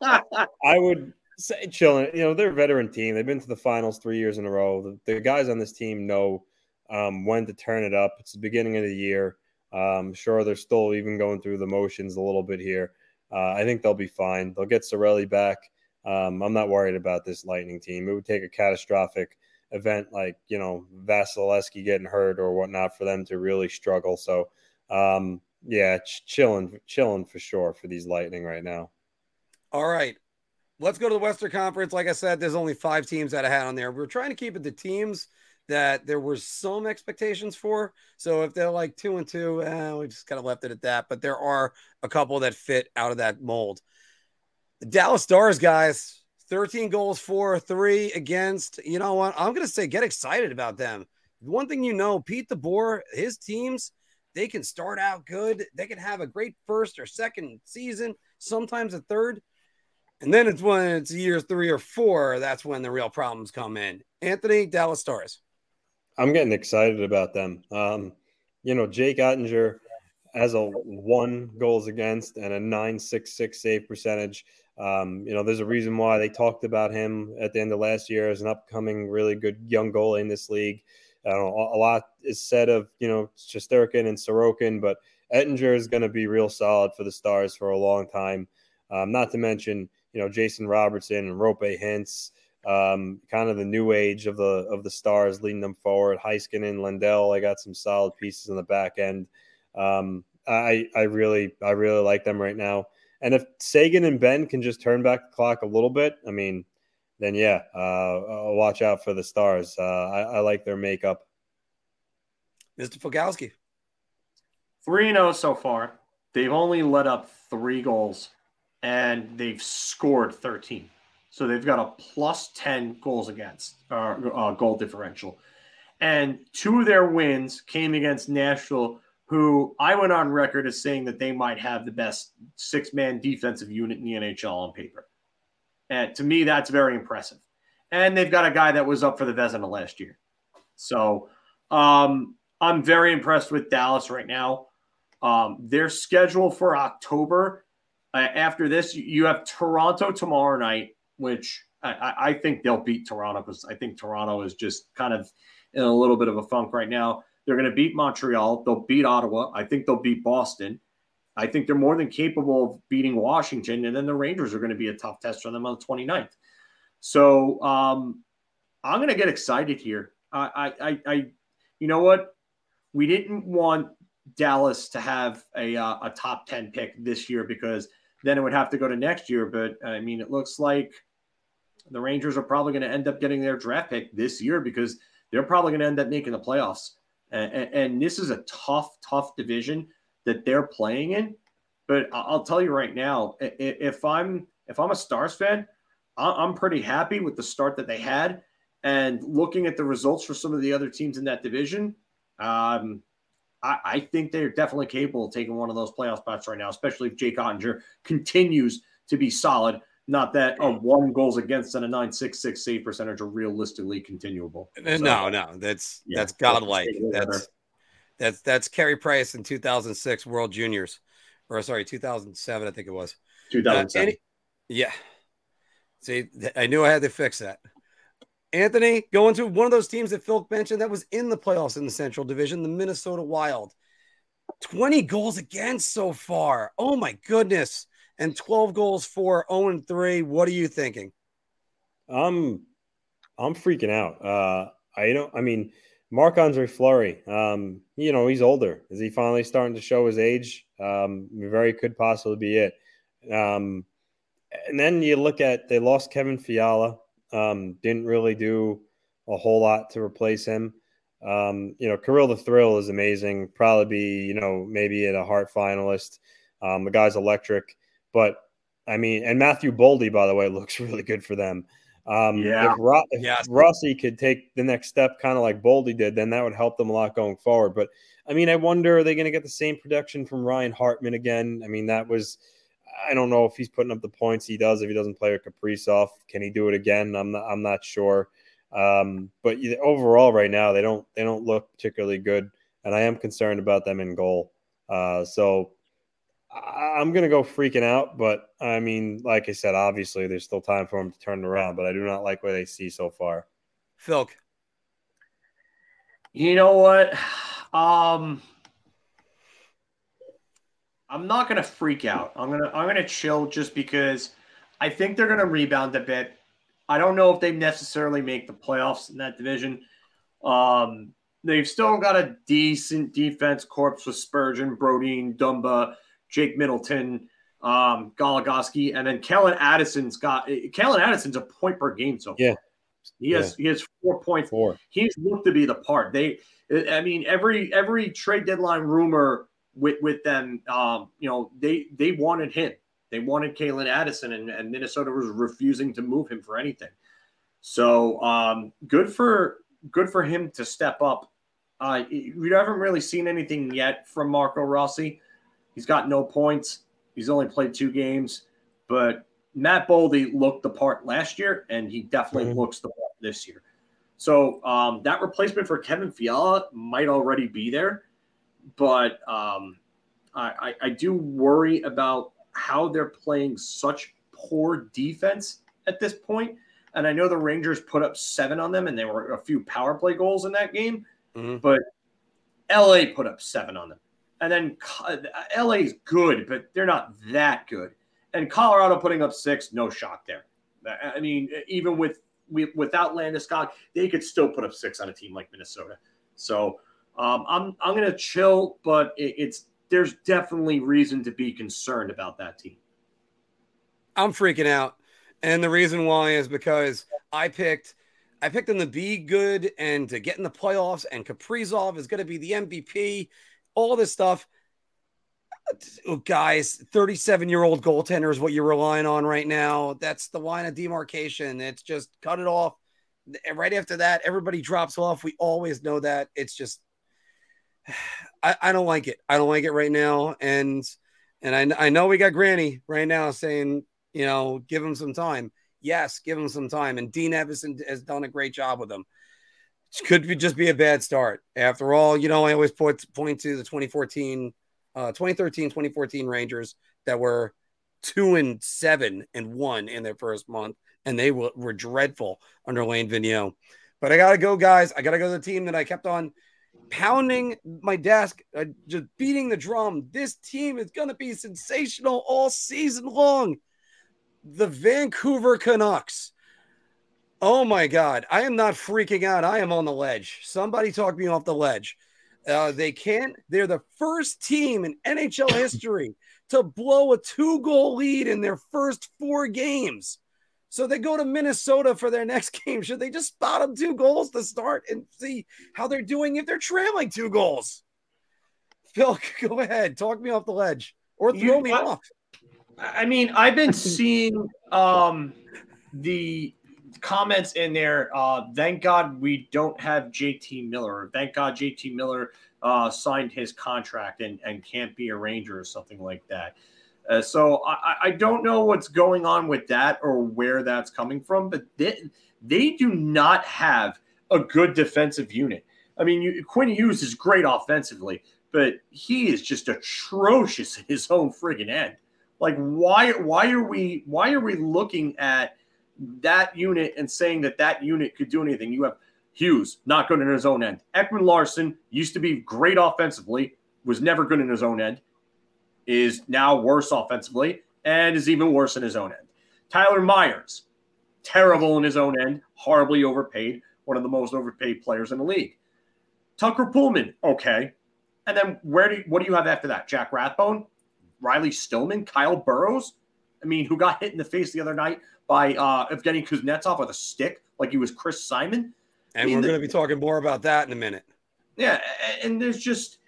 I would say chilling. You know, they're a veteran team. They've been to the finals three years in a row. The, the guys on this team know um, when to turn it up. It's the beginning of the year. Um, sure, they're still even going through the motions a little bit here. Uh, I think they'll be fine. They'll get Cirelli back. Um, I'm not worried about this Lightning team. It would take a catastrophic event like you know Vasilevskiy getting hurt or whatnot for them to really struggle. So um, yeah, ch- chilling, chilling for sure for these Lightning right now. All right. Let's go to the Western Conference. Like I said, there's only five teams that I had on there. We're trying to keep it to teams that there were some expectations for. So if they're like two and two, eh, we just kind of left it at that. But there are a couple that fit out of that mold. The Dallas Stars, guys, 13 goals for, three against. You know what? I'm going to say get excited about them. One thing you know, Pete DeBoer, his teams, they can start out good. They can have a great first or second season, sometimes a third. And then it's when it's year three or four, that's when the real problems come in. Anthony, Dallas Stars. I'm getting excited about them. Um, you know, Jake Oettinger has a one goals against and a 966 save percentage. Um, you know, there's a reason why they talked about him at the end of last year as an upcoming really good young goalie in this league. Know, a lot is said of, you know, Shesterkin and Sorokin, but Oettinger is going to be real solid for the Stars for a long time. Um, not to mention, you know, Jason Robertson and Roope Hintz, um, kind of the new age of the of the stars leading them forward. Heiskanen, Lindell, I got some solid pieces in the back end. Um, I I really I really like them right now. And if Seguin and Benn can just turn back the clock a little bit, I mean, then yeah, uh, watch out for the stars. Uh, I, I like their makeup. Mr. Fogalski. 3 0 so far. They've only let up three goals and they've scored 13. So they've got a plus 10 goals against, uh, uh, goal differential. And two of their wins came against Nashville, who I went on record as saying that they might have the best six man defensive unit in the NHL on paper. And to me, that's very impressive. And they've got a guy that was up for the Vezina last year. So um, I'm very impressed with Dallas right now. Um, their schedule for October uh, after this, you have Toronto tomorrow night, which I- I, think they'll beat Toronto because I think Toronto is just kind of in a little bit of a funk right now. They're going to beat Montreal. They'll beat Ottawa. I think they'll beat Boston. I think they're more than capable of beating Washington. And then the Rangers are going to be a tough test for them on the 29th. So um, I'm going to get excited here. I, I, I, I, you know what? We didn't want Dallas to have a, uh, a top 10 pick this year because then it would have to go to next year. But I mean, it looks like the Rangers are probably going to end up getting their draft pick this year because they're probably going to end up making the playoffs. And, and, this is a tough, tough division that they're playing in. But I'll tell you right now, if I'm if I'm a Stars fan, I'm pretty happy with the start that they had. And looking at the results for some of the other teams in that division, um, I, I think they're definitely capable of taking one of those playoff spots right now, especially if Jake Oettinger continues to be solid. Not that a one goals against and a nine six six save percentage are realistically continuable. So- no, no, that's Yeah. that's godlike. Let's take it That's that's that's Carey Price in 2006 World Juniors, or sorry, 2007, I think it was. Uh, 2007. any- yeah. See, I knew I had to fix that. Anthony, going to one of those teams that Phil mentioned that was in the playoffs in the Central Division, the Minnesota Wild. 20 goals against so far. Oh my goodness. And 12 goals for 0 and 3. What are you thinking? I'm I'm freaking out. Uh, I don't. I mean, Marc Andre Fleury. Um, you know, he's older. Is he finally starting to show his age? Um, very could possibly be it. Um, and then you look at they lost Kevin Fiala. Um, didn't really do a whole lot to replace him. Um, you know, Kirill the Thrill is amazing. Probably be you know maybe at a Hart finalist. Um, the guy's electric, but I mean, and Matthew Boldy, by the way, looks really good for them. Um, Yeah. If, Ro- if Yes. Rossi could take the next step, kind of like Boldy did, then that would help them a lot going forward. But I mean, I wonder are they going to get the same production from Ryan Hartman again? I mean, that was. I don't know if he's putting up the points he does if he doesn't play with Kaprizov. Can he do it again? I'm not. I'm not sure. Um, but overall, right now they don't they don't look particularly good, and I am concerned about them in goal. Uh, so I- I'm gonna go freaking out. But I mean, like I said, obviously there's still time for them to turn around. But I do not like what they see so far. Phil, You know what? Um I'm not gonna freak out. I'm gonna I'm gonna chill just because I think they're gonna rebound a bit. I don't know if they necessarily make the playoffs in that division. Um they've still got a decent defense corps with Spurgeon, Brodin, Dumba, Jake Middleton, um, Goligoski, and then Calen Addison's got Calen Addison's a point per game so far. Yeah. He has he has four points Four. he's looked to be the part. They, I mean, every every trade deadline rumor with with them, um, you know, they they wanted him. They wanted Calen Addison, and, and Minnesota was refusing to move him for anything. So um, good for good for him to step up. Uh, we haven't really seen anything yet from Marco Rossi. He's got no points. He's only played two games, but Matt Boldy looked the part last year, and he definitely Mhm. looks the part this year. So um, that replacement for Kevin Fiala might already be there, but um, I, I, do worry about how they're playing such poor defense at this point. And I know the Rangers put up seven on them, and there were a few power play goals in that game, Mhm. but LA put up seven on them. And then LA is good, but they're not that good. And Colorado putting up six, no shock there. I mean, even with without Landeskog, they could still put up six on a team like Minnesota. So um, I'm I'm gonna chill, but it, it's there's definitely reason to be concerned about that team. I'm freaking out. And the reason why is because I picked I picked them to be good and to get in the playoffs, and Kaprizov is going to be the MVP, all this stuff. Oh, guys, 37 year old goaltender is what you're relying on right now. That's the line of demarcation. It's just cut it off. Right after that, everybody drops off. We always know that. It's just, I, I don't like it. I don't like it right now. And, and I, I know we got Granny right now saying, you know, give him some time. Yes, give him some time. And Dean Evason has done a great job with him. It could be, just be a bad start. After all, you know, I always put point to the 2014, uh, 2013, 2014 Rangers that were two and seven and one in their first month, and they were, were dreadful under Alain Vigneault. But I gotta go, guys. I gotta go to the team that I kept on pounding my desk, uh, just beating the drum. This team is gonna be sensational all season long. The Vancouver Canucks. Oh my God. I am not freaking out. I am on the ledge. Somebody talk me off the ledge. Uh, they can't. They're the first team in NHL history to blow a two goal lead in their first four games. So they go to Minnesota for their next game. Should they just spot them two goals to start and see how they're doing if they're trailing two goals? Phil, go ahead. Talk me off the ledge or throw You- me what? off. I mean, I've been seeing um, the comments in there. Uh, thank God we don't have JT Miller. Thank God JT Miller uh, signed his contract and, and can't be a Ranger or something like that. Uh, so I, I don't know what's going on with that or where that's coming from, but they, they do not have a good defensive unit. I mean, you, Quinn Hughes is great offensively, but he is just atrocious in his own friggin' end. Like, why? Why are we? Why are we looking at that unit and saying that that unit could do anything? You have Hughes not good in his own end. Ekman-Larsson used to be great offensively, was never good in his own end, is now worse offensively, and is even worse in his own end. Tyler Myers, terrible in his own end, horribly overpaid, one of the most overpaid players in the league. Tucker Poolman, okay. And then where do you, what do you have after that? Jack Rathbone, Riley Stillman, Kyle Burroughs. I mean, who got hit in the face the other night by uh, Evgeny Kuznetsov with a stick like he was Chris Simon. And mean, we're going to be talking more about that in a minute. Yeah, and there's just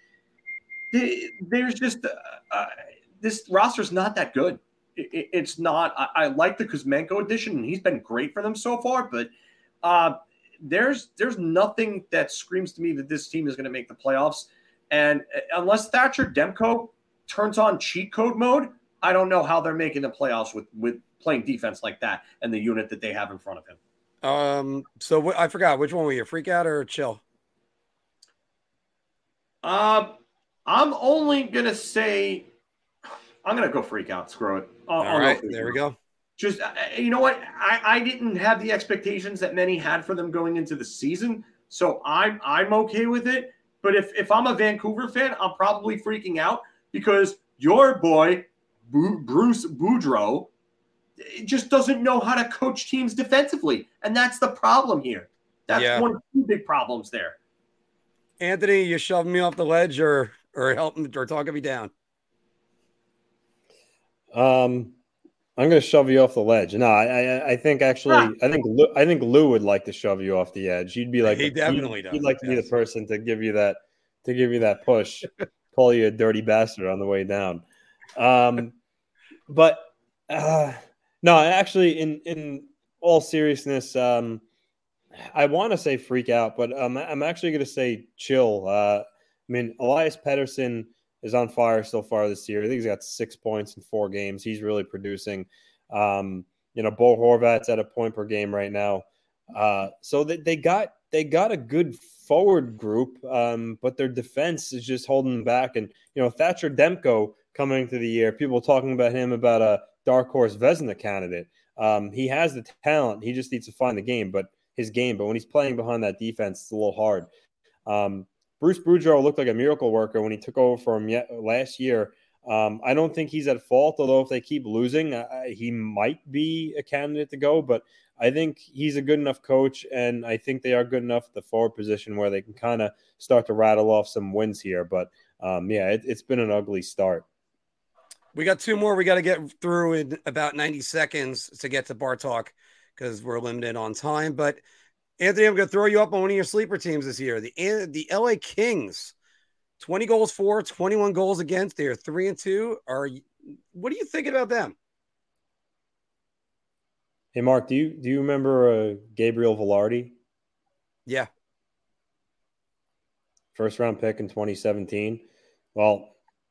there's just uh, uh, this roster's not that good. it, it's not. I, I, like the Kuzmenko addition, and he's been great for them so far. But uh, there's there's nothing that screams to me that this team is going to make the playoffs. And uh, unless Thatcher Demko turns on cheat code mode, I don't know how they're making the playoffs with with playing defense like that and the unit that they have in front of him. Um. So wh- I forgot which one were you, freak out or chill? Um, I'm only gonna say I'm gonna go freak out. Screw it. I'll, All I'll right, there we go. Just uh, uh, you know what? I, I didn't have the expectations that many had for them going into the season, so I'm I'm okay with it. But if if I'm a Vancouver fan, I'm probably freaking out because your boy Bruce Boudreau eh, just doesn't know how to coach teams defensively, and that's the problem here. That's yeah. one of the big problems there. Anthony, you shoving me off the ledge, or or helping or talking me down? Um, I'm going to shove you off the ledge. No, I, I, I think actually, ah. I think, Lou, I think Lou would like to shove you off the edge. You'd be like, he definitely he'd, does. He'd like to yes. be the person to give you that, to give you that push, call you a dirty bastard on the way down. Um, but uh, no, actually, in in all seriousness, um, I want to say freak out, but um, I'm actually going to say chill. Uh, I mean, Elias Pettersson is on fire so far this year. I think he's got six points in four games. He's really producing. Um, you know, Bo Horvat's at a point per game right now. Uh, so they, they got they got a good forward group, um, but their defense is just holding them back. And you know, Thatcher Demko coming into the year, people talking about him about a dark horse Vezina candidate. Um, he has the talent. He just needs to find the game, but his game. But when he's playing behind that defense, it's a little hard. Um, Bruce Boudreau looked like a miracle worker when he took over from yet last year. Um, I don't think he's at fault, although if they keep losing, uh, he might be a candidate to go. But I think he's a good enough coach, and I think they are good enough at the forward position where they can kind of start to rattle off some wins here. But um, yeah, it, it's been an ugly start. We got two more we got to get through in about 90 seconds to get to bar talk because we're limited on time. But Anthony, I'm going to throw you up on one of your sleeper teams this year. The the LA Kings, 20 goals for, 21 goals against. They're three and two. Are what do you think about them? Hey, Mark, do you do you remember uh, Gabriel Vilardi? Yeah. First round pick in 2017. Well,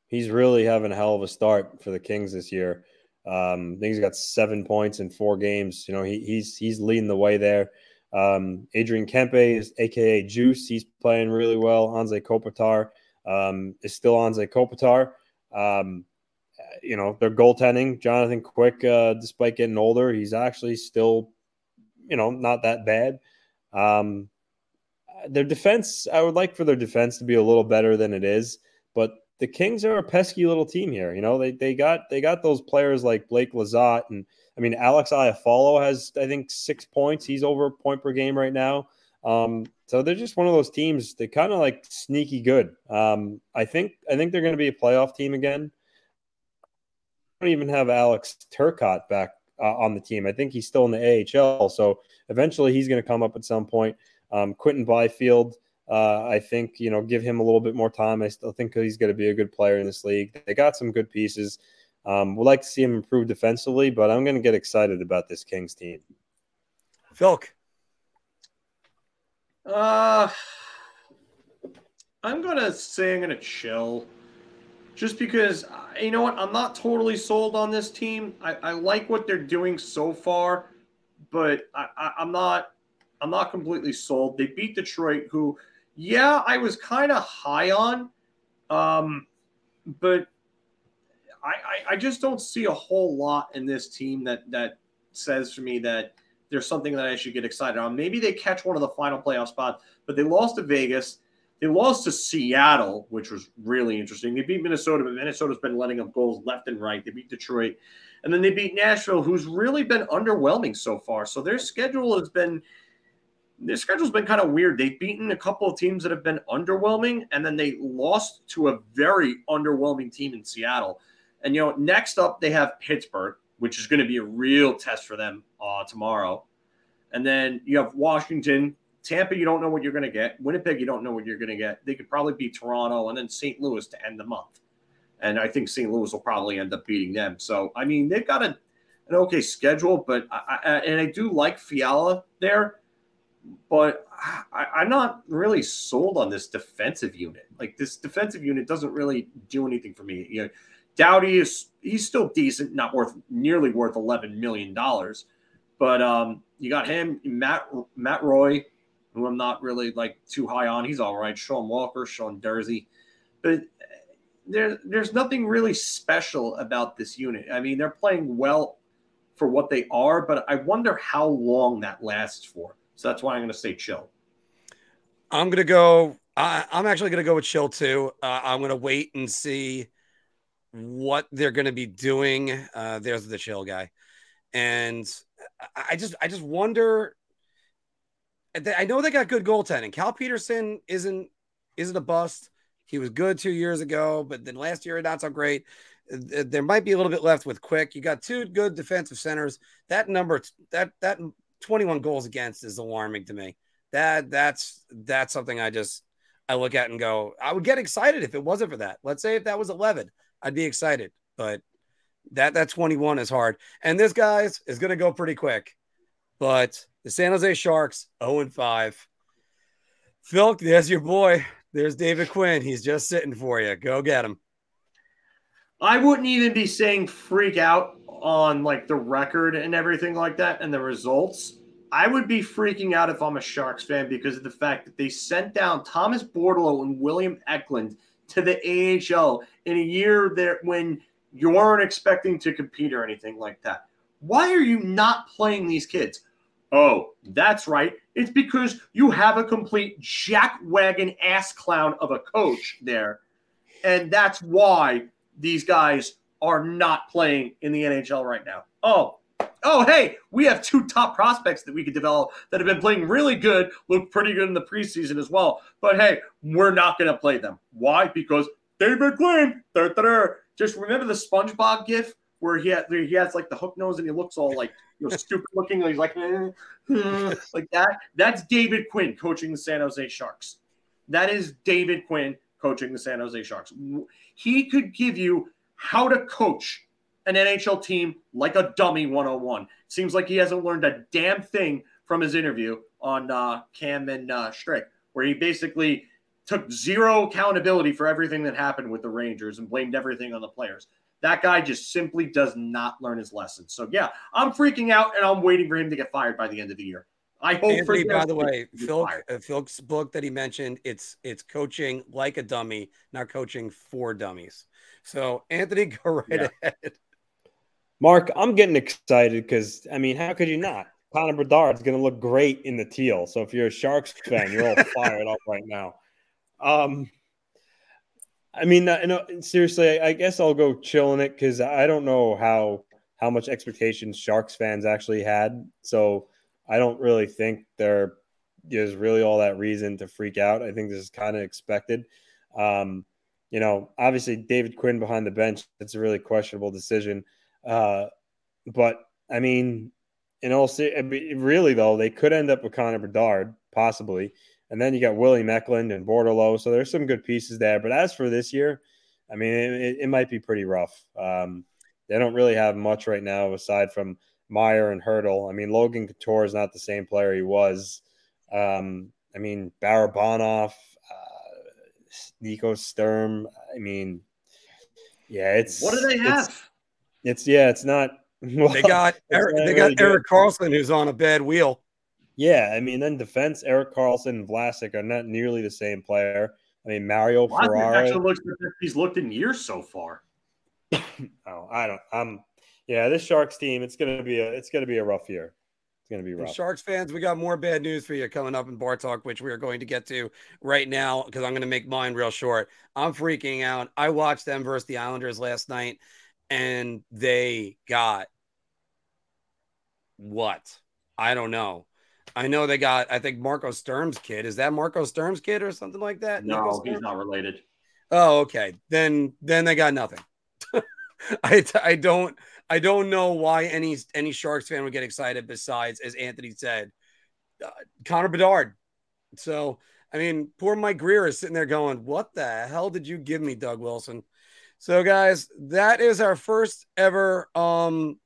he's really having a hell of a start for the Kings this year. Um, I think he's got seven points in four games. You know, he, he's he's leading the way there. Um, Adrian Kempe is AKA Juice. He's playing really well. Anze Kopitar um, is still Anze Kopitar. Um, you know, they're goaltending. Jonathan Quick, uh, despite getting older, he's actually still, you know, not that bad. Um, their defense, I would like for their defense to be a little better than it is, but the Kings are a pesky little team here. You know, they they got they got those players like Blake Lizotte and I mean, Alex Iafallo has, I think, six points. He's over a point per game right now. Um, so they're just one of those teams. They kind of like sneaky good. Um, I think I think they're going to be a playoff team again. I don't even have Alex Turcotte back uh, on the team. I think he's still in the AHL. So eventually he's going to come up at some point. Um, Quinton Byfield, uh, I think you know, give him a little bit more time. I still think he's going to be a good player in this league. They got some good pieces. Um, we'd like to see him improve defensively, but I'm going to get excited about this Kings team. Philk. Uh, I'm going to say I'm going to chill just because, uh, you know what? I'm not totally sold on this team. I, I like what they're doing so far, but I, I, I'm not. I'm not completely sold. They beat Detroit, who, yeah, I was kind of high on, um, but I, I, just don't see a whole lot in this team that that says for me that there's something that I should get excited on. Maybe they catch one of the final playoff spots, but they lost to Vegas. They lost to Seattle, which was really interesting. They beat Minnesota, but Minnesota's been letting up goals left and right. They beat Detroit. And then they beat Nashville, who's really been underwhelming so far. So their schedule has been their schedule's been kind of weird. They've beaten a couple of teams that have been underwhelming, and then they lost to a very underwhelming team in Seattle. And you know, next up they have Pittsburgh, which is going to be a real test for them uh, tomorrow. And then you have Washington, Tampa. You don't know what you're going to get. Winnipeg, you don't know what you're going to get. They could probably beat Toronto and then St. Louis to end the month. and I think St. Louis will probably end up beating them. So I mean, they've got a an okay schedule, but I, I and I do like Fiala there, but I, am not really sold on this defensive unit. Like this defensive unit doesn't really do anything for me. You know, Doughty is he's still decent, not worth nearly worth eleven million dollars, but um, you got him, Matt Matt Roy, who I'm not really like too high on. He's all right. Sean Walker, Sean Durzi, but there, there's nothing really special about this unit. I mean, they're playing well for what they are, but I wonder how long that lasts for. So that's why I'm going to say chill. I'm going to go. I, am actually going to go with chill too. Uh, I'm going to wait and see what they're going to be doing. Uh, there's the chill guy, and I just I just wonder. I know they got good goaltending. Cal Petersen isn't isn't a bust. He was good two years ago, but then last year not so great. There might be a little bit left with Quick. You got two good defensive centers. That number that that 21 goals against is alarming to me. That that's that's something I just I look at and go, I would get excited if it wasn't for that. Let's say if that was 11, I'd be excited, but that that 21 is hard. And this guys is going to go pretty quick. But the San Jose Sharks 0 and 5. Phil, there's your boy. There's David Quinn. He's just sitting for you. Go get him. I wouldn't even be saying freak out on like the record and everything like that and the results. I would be freaking out if I'm a Sharks fan because of the fact that they sent down Thomas Bordeleau and William Eklund to the AHL in a year that when you weren't expecting to compete or anything like that. Why are you not playing these kids? Oh, that's right. It's because you have a complete jackwagon ass clown of a coach there. And that's why these guys are not playing in the NHL right now. Oh, oh, hey, we have two top prospects that we could develop that have been playing really good, look pretty good in the preseason as well. But hey, we're not going to play them. Why? Because David Quinn. Da, da. Just remember the SpongeBob gif where he has, he has like the hook nose and he looks all like you know stupid looking. He's like eh, like that. That's David Quinn coaching the San Jose Sharks. That is David Quinn coaching the San Jose Sharks. He could give you how to coach an NHL team like a dummy 101. Seems like he hasn't learned a damn thing from his interview on uh, Cam and uh, Strick, where he basically took zero accountability for everything that happened with the Rangers and blamed everything on the players. That guy just simply does not learn his lessons. So yeah, I'm freaking out and I'm waiting for him to get fired by the end of the year. I hope Anthony, for by the way, Phil uh, Phil's book that he mentioned, it's it's coaching like a dummy, not coaching for dummies. So Anthony, go right yeah. ahead. Mark, I'm getting excited because I mean, how could you not? Connor Bedard's going to look great in the teal. So if you're a Sharks fan, you're all fired up right now. Um, I mean, uh, no, seriously, I, I guess I'll go chilling it because I don't know how how much expectations Sharks fans actually had. So I don't really think there is really all that reason to freak out. I think this is kind of expected. Um, you know, obviously David Quinn behind the bench, it's a really questionable decision. Uh, but I mean, in all really though, they could end up with Connor Bedard, possibly. And then you got Willie Eklund and Bordeleau. So there's some good pieces there. But as for this year, I mean, it, it might be pretty rough. Um, they don't really have much right now aside from Meier and Hertl. I mean, Logan Couture is not the same player he was. Um, I mean, Barabanov, uh, Nico Sturm. I mean, yeah, it's what do they have? It's, it's yeah, it's not. Well, they got Erik, they got really Erik Karlsson who's on a bad wheel. Yeah, I mean, then defense, Erik Karlsson and Vlasic are not nearly the same player. I mean, Mario Vlasic Ferraro actually looks like he's looked in years so far. oh, I don't. I'm. Yeah, this Sharks team, it's gonna be a, it's gonna be a rough year. It's gonna be rough. And Sharks fans, we got more bad news for you coming up in Bar Talk, which we are going to get to right now because I'm gonna make mine real short. I'm freaking out. I watched them versus the Islanders last night, and they got what? I don't know. I know they got, I think Marco Sturm's kid. Is that Marco Sturm's kid or something like that? No, he's not related. Oh, okay. Then then they got nothing. I I don't I don't know why any any Sharks fan would get excited besides, as Anthony said, uh, Connor Bedard. So I mean, poor Mike Grier is sitting there going, "What the hell did you give me, Doug Wilson?" So, guys, that is our first ever um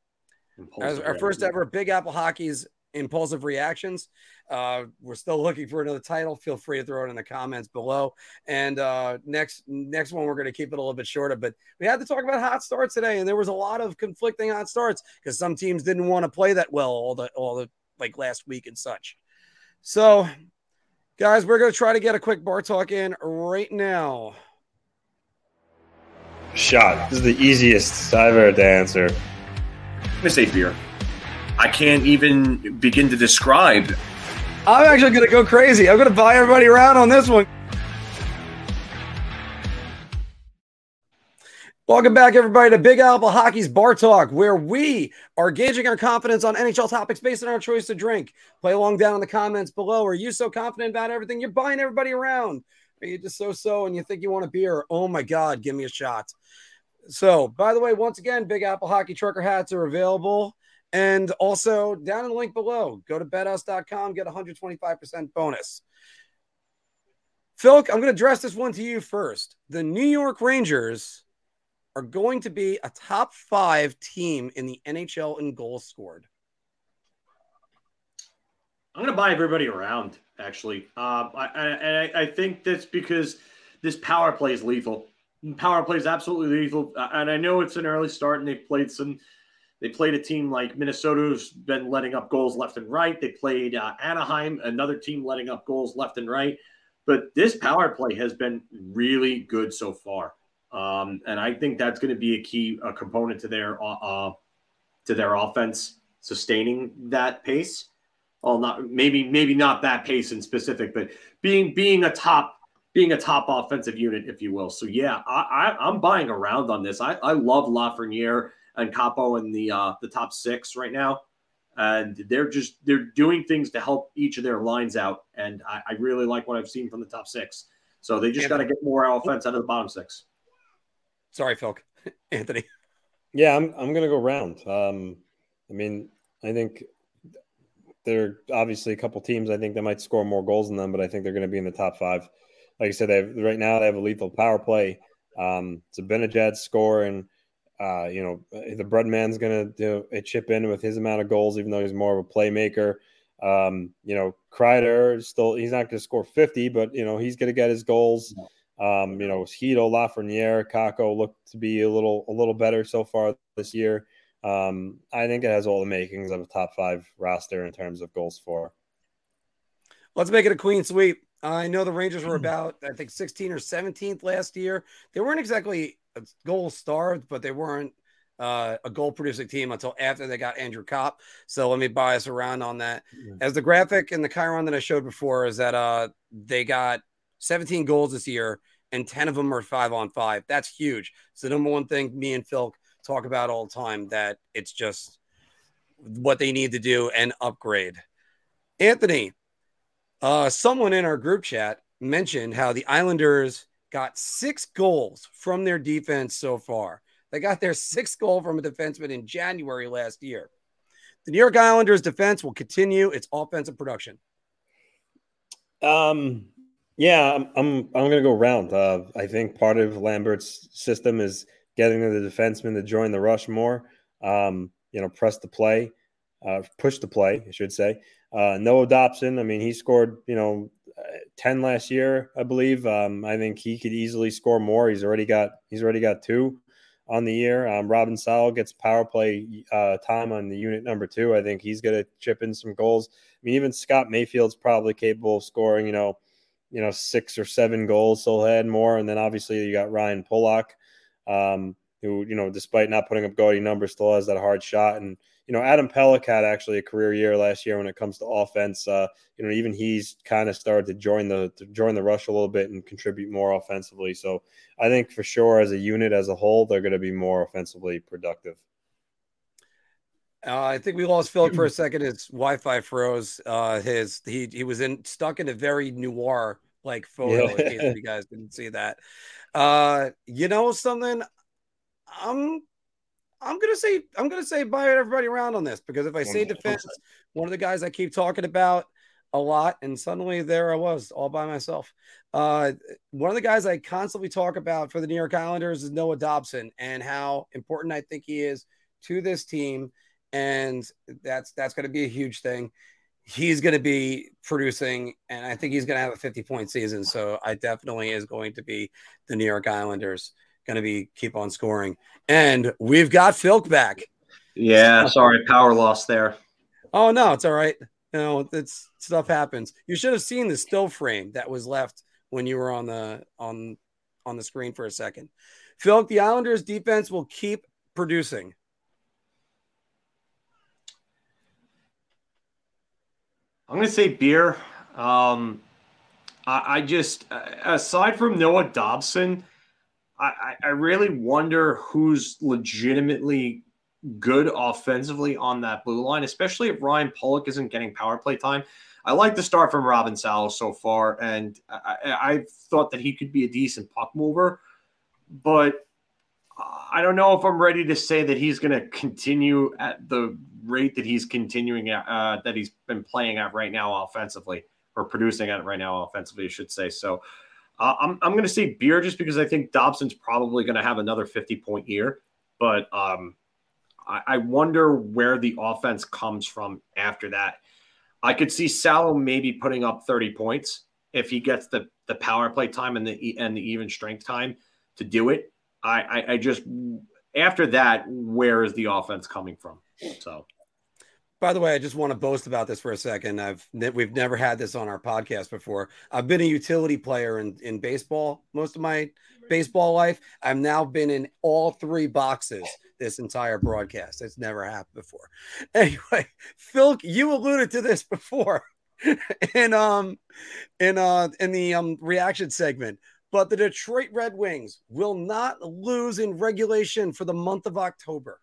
Impulsive our first ever Big Apple Hockey's impulsive reactions. Uh, we're still looking for another title. Feel free to throw it in the comments below. And uh, next next one, we're going to keep it a little bit shorter. But we had to talk about hot starts today, and there was a lot of conflicting hot starts because some teams didn't want to play that well all the all the like last week and such. So, guys, we're going to try to get a quick bar talk in right now. Shot. This is the easiest I've ever to answer. I'm gonna say beer. I can't even begin to describe. I'm actually going to go crazy. I'm going to buy everybody around on this one. Welcome back, everybody, to Big Apple Hockey's Bar Talk, where we are gauging our confidence on NHL topics based on our choice to drink. Play along down in the comments below. Are you so confident about everything? You're buying everybody around. Are you just so so and you think you want a beer? Oh my God, give me a shot. So, by the way, once again, Big Apple Hockey Trucker hats are available. And also down in the link below, go to bethouse.com, get 125% bonus. Phil, I'm going to address this one to you first. The New York Rangers are going to be a top five team in the NHL in goals scored. I'm gonna buy everybody around. Actually, um, I, I, I, think that's because this power play is lethal. Power play is absolutely lethal, Uh, and I know it's an early start, and they played some. They played a team like Minnesota who's been letting up goals left and right. They played uh, Anaheim, another team letting up goals left and right. But this power play has been really good so far, um, and I think that's going to be a key a component to their uh, uh, to their offense sustaining that pace. Well, not maybe maybe not that pace in specific, but being being a top being a top offensive unit, if you will. So yeah, I, I I'm buying around on this. I, I love Lafreniere and Kaapo in the uh, the top six right now, and they're just they're doing things to help each of their lines out, and I, I really like what I've seen from the top six. So they just got to get more offense out of the bottom six. Sorry, Phil. Anthony. Yeah, I'm I'm gonna go round. Um, I mean, I think there are obviously a couple teams I think that might score more goals than them, but I think they're going to be in the top five. Like I said, they have, right now they have a lethal power play. Um, it's a Benajad score, and uh, you know the Breadman's going to do a chip in with his amount of goals, even though he's more of a playmaker. Um, you know, Kreider still he's not going to score 50, but you know he's going to get his goals. Um, you know, Hito, Lafreniere, Kakko look to be a little a little better so far this year. Um, I think it has all the makings of a top five roster in terms of goals for. Let's make it a queen sweep. I know the Rangers were about, I think, 16 or 17th last year. They weren't exactly goal starved, but they weren't uh, a goal producing team until after they got Andrew Copp. So let me bias around on that. As the graphic and the Chiron that I showed before is that uh, they got 17 goals this year, and 10 of them are five on five. That's huge. It's the number one thing me and Phil talk about all the time that it's just what they need to do and upgrade. Anthony, uh, someone in our group chat mentioned how the Islanders got six goals from their defense so far. They got their sixth goal from a defenseman in January last year. The New York Islanders defense will continue its offensive production. Um, yeah, I'm I'm, I'm going to go round. Uh, I think part of Lambert's system is getting the defenseman to join the rush more. Um, you know, press the play, uh, push the play, I should say. Uh, Noah Dobson, I mean, he scored, you know, 10 last year, I believe. Um, I think he could easily score more. He's already got he's already got two on the year. Um, Robin Salo gets power play uh, time on the unit number two. I think he's going to chip in some goals. I mean, even Scott Mayfield's probably capable of scoring, you know, you know, six or seven goals. So he'll add more. And then obviously you got Ryan Pulock, um, who, you know, despite not putting up gaudy numbers, still has that hard shot. And, you know, Adam Pelech had actually a career year last year when it comes to offense. Uh, you know, even he's kind of started to join the to join the rush a little bit and contribute more offensively. So I think for sure, as a unit as a whole, they're going to be more offensively productive. Uh, I think we lost Phil for a second. His Wi-Fi froze. Uh, his he he was in stuck in a very noir like photo. Yeah. In case you guys didn't see that. Uh, you know something? I'm I'm gonna say I'm gonna say buy everybody around on this because if I say defense, one of the guys I keep talking about, a lot, and suddenly there I was all by myself. Uh, one of the guys I constantly talk about for the New York Islanders is Noah Dobson and how important I think he is to this team, and that's that's going to be a huge thing. He's going to be producing, and I think he's going to have a 50 point season. So I definitely is going to be the New York Islanders going to be keep on scoring, and we've got Filk back. Yeah, sorry, power loss there. Oh no, it's all right. You know, it's stuff happens. You should have seen the still frame that was left when you were on the on on the screen for a second. Phil, the Islanders defense will keep producing. I'm going to say beer. Um, I, I, just, aside from Noah Dobson, I, I really wonder who's legitimately good offensively on that blue line, especially if Ryan Pulock isn't getting power play time. I like the start from Robin Salo so far, and I, I thought that he could be a decent puck mover, but I don't know if I'm ready to say that he's going to continue at the rate that he's continuing at, uh, that he's been playing at right now offensively or producing at right now offensively, I should say. So uh, I'm, I'm going to say beer just because I think Dobson's probably going to have another 50 point year, but um, I, I wonder where the offense comes from after that. I could see Salo maybe putting up 30 points if he gets the the power play time and the and the even strength time to do it. I, I, I just after that, where is the offense coming from? So by the way, I just want to boast about this for a second. I've we've never had this on our podcast before. I've been a utility player in, in baseball most of my baseball life. I've now been in all three boxes this entire broadcast. It's never happened before. Anyway, Phil, you alluded to this before in um in uh in the um reaction segment. But the Detroit Red Wings will not lose in regulation for the month of October.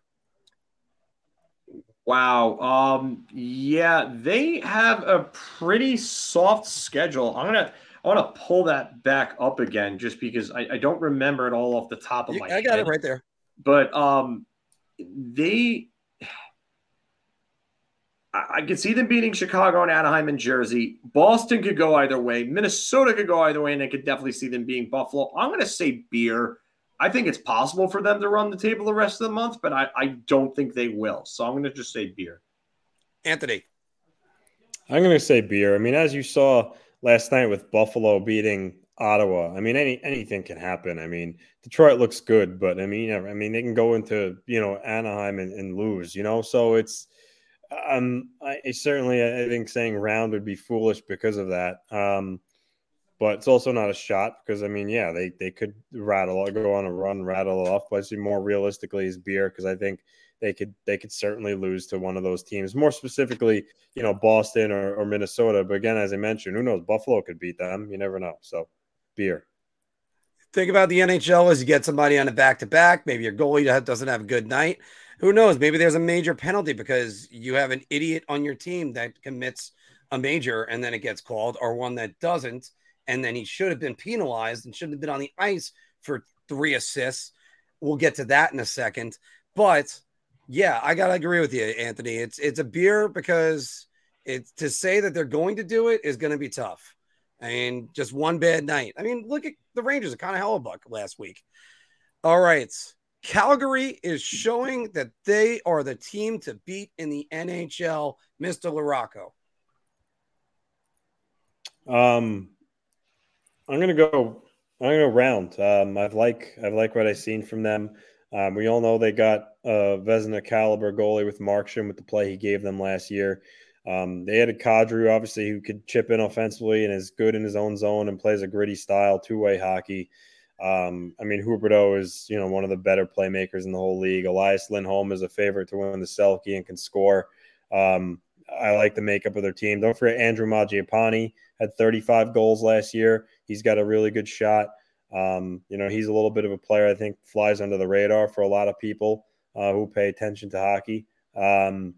Wow. Um, yeah, they have a pretty soft schedule. I'm gonna I want to pull that back up again just because I, I don't remember it all off the top of my head. I got head. it right there. But um they I, I could see them beating Chicago and Anaheim and Jersey. Boston could go either way. Minnesota could go either way, and I could definitely see them being Buffalo. I'm gonna say beer. I think it's possible for them to run the table the rest of the month, but I, I don't think they will. So I'm going to just say beer. Anthony. I'm going to say beer. I mean, as you saw last night with Buffalo beating Ottawa, I mean, any anything can happen. I mean, Detroit looks good, but I mean, I mean, they can go into you know Anaheim and, and lose, you know. So it's, um, I, I certainly I think saying round would be foolish because of that. Um, but it's also not a shot because I mean, yeah, they they could rattle go on a run, rattle off. But I see more realistically is beer because I think they could they could certainly lose to one of those teams. More specifically, you know, Boston or, or Minnesota. But again, as I mentioned, who knows? Buffalo could beat them. You never know. So, beer. Think about the NHL as you get somebody on a back to back. Maybe your goalie doesn't have a good night. Who knows? Maybe there's a major penalty because you have an idiot on your team that commits a major and then it gets called, or one that doesn't and then he should have been penalized and shouldn't have been on the ice for three assists. We'll get to that in a second. But yeah, I gotta agree with you, Anthony. It's it's a beer because it's to say that they're going to do it is to be tough. I mean, just one bad night. I mean, look at the Rangers, a kind of Hellebuyck last week. All right. Calgary is showing that they are the team to beat in the NHL, Mr. Larocco. Um, I'm gonna go. I'm gonna go round. Um, I've like I've like what I've seen from them. Um, we all know they got a Vezina caliber goalie with Markstrom with the play he gave them last year. Um, they had a Kadri, obviously, who could chip in offensively and is good in his own zone and plays a gritty style, two way hockey. Um, I mean, Huberdeau is you know one of the better playmakers in the whole league. Elias Lindholm is a favorite to win the Selke and can score. Um, I like the makeup of their team. Don't forget Andrew Mangiapane had 35 goals last year. He's got a really good shot. Um, you know, he's a little bit of a player I think flies under the radar for a lot of people uh, who pay attention to hockey. Um,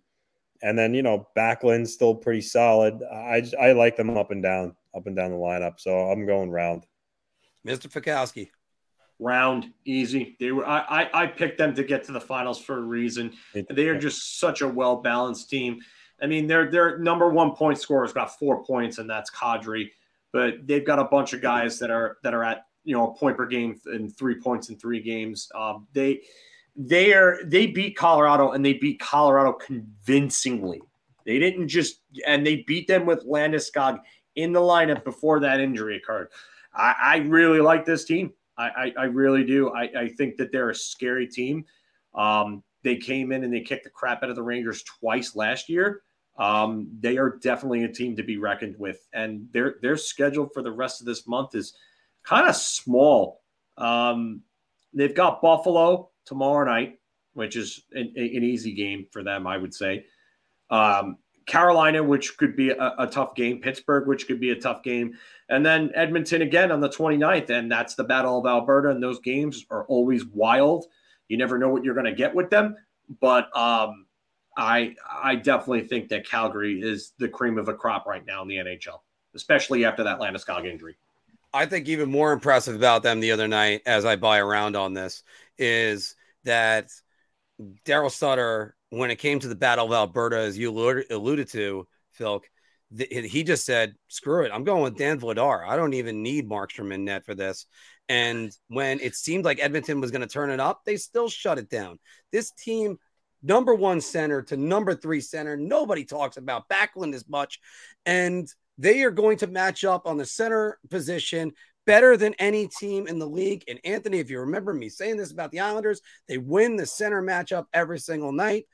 and then you know, Backlund's still pretty solid. I I like them up and down, up and down the lineup. So I'm going round. Mr. Fikowski. Round easy. They were. I, I I picked them to get to the finals for a reason. They are just such a well balanced team. I mean, their their number one point scorer's got four points, and that's Kadri. But they've got a bunch of guys that are that are at you know a point per game and three points in three games. Um, they they are they beat Colorado and they beat Colorado convincingly. They didn't just and they beat them with Landeskog in the lineup before that injury occurred. I, I really like this team. I, I, I really do. I, I think that they're a scary team. Um, they came in and they kicked the crap out of the Rangers twice last year. Um, they are definitely a team to be reckoned with, and their their schedule for the rest of this month is kind of small. Um, they've got Buffalo tomorrow night, which is an, an easy game for them, I would say. Um, Carolina, which could be a, a, tough game, Pittsburgh, which could be a tough game, and then Edmonton again on the 29th. And that's the Battle of Alberta. And those games are always wild. You never know what you're going to get with them. But um, I I definitely think that Calgary is the cream of the crop right now in the NHL, especially after that Landeskog injury. I think even more impressive about them the other night, as I buy around on this, is that Daryl Sutter, when it came to the Battle of Alberta, as you alluded to, Phil, he just said, "Screw it, I'm going with Dan Vladar. I don't even need Markstrom in net for this." And when it seemed like Edmonton was going to turn it up, they still shut it down. This team, number one center to number three center, nobody talks about Backlund as much, and they are going to match up on the center position better than any team in the league. And Anthony, if you remember me saying this about the Islanders, they win the center matchup every single night.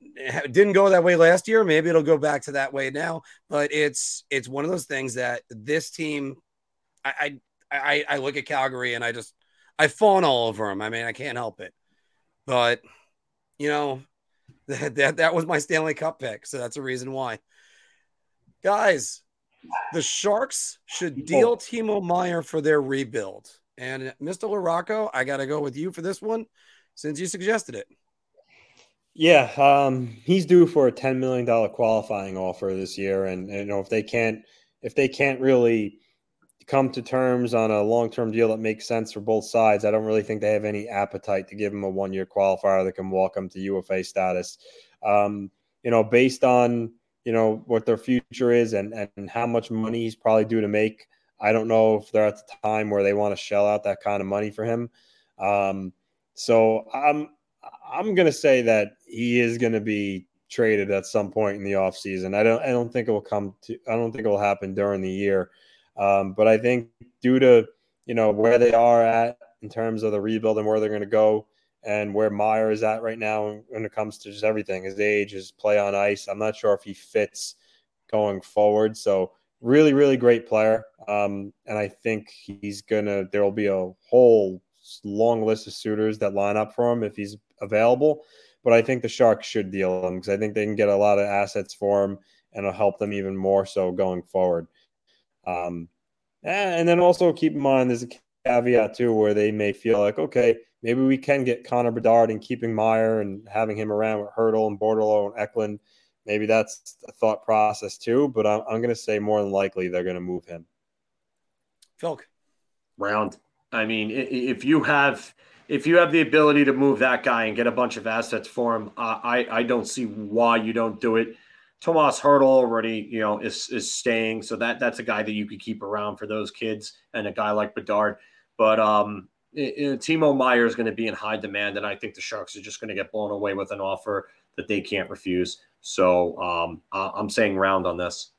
It didn't go that way last year. Maybe it'll go back to that way now. But it's it's one of those things that this team, I I, I, I look at Calgary and I just I fawn all over them. I mean, I can't help it. But you know, that that, that was my Stanley Cup pick, so that's a reason why. Guys, the Sharks should deal Timo Meier for their rebuild. And Mr. LaRocco, I got to go with you for this one since you suggested it. Yeah, um, he's due for a ten million dollar qualifying offer this year, and, and, you know if they can't if they can't really come to terms on a long term deal that makes sense for both sides, I don't really think they have any appetite to give him a one year qualifier that can walk him to UFA status. Um, you know, based on you know what their future is and and how much money he's probably due to make. I don't know if they're at the time where they want to shell out that kind of money for him. Um, so I'm I'm gonna say that he is gonna be traded at some point in the offseason. I don't I don't think it will come to I don't think it will happen during the year. Um, but I think due to you know where they are at in terms of the rebuild and where they're going to go, and where Meier is at right now when it comes to just everything, his age, his play on ice. I'm not sure if he fits going forward. So really, really great player. Um, and I think he's gonna. There will be a whole long list of suitors that line up for him if he's available. But I think the Sharks should deal him because I think they can get a lot of assets for him and it'll help them even more so going forward. Um, and then also keep in mind there's a caveat too where they may feel like, okay, maybe we can get Connor Bedard and keeping Meier and having him around with Hertl and Bordeleau and Eklund. Maybe that's a thought process too, but I'm, I'm going to say more than likely they're going to move him. Phil. Round. I mean, if you have if you have the ability to move that guy and get a bunch of assets for him, uh, I I don't see why you don't do it. Tomas Hertl already, you know, is is staying, so that that's a guy that you could keep around for those kids, and a guy like Bedard. But um, it, Timo Meier is going to be in high demand, and I think the Sharks are just going to get blown away with an offer that they can't refuse. So um, I'm saying round on this.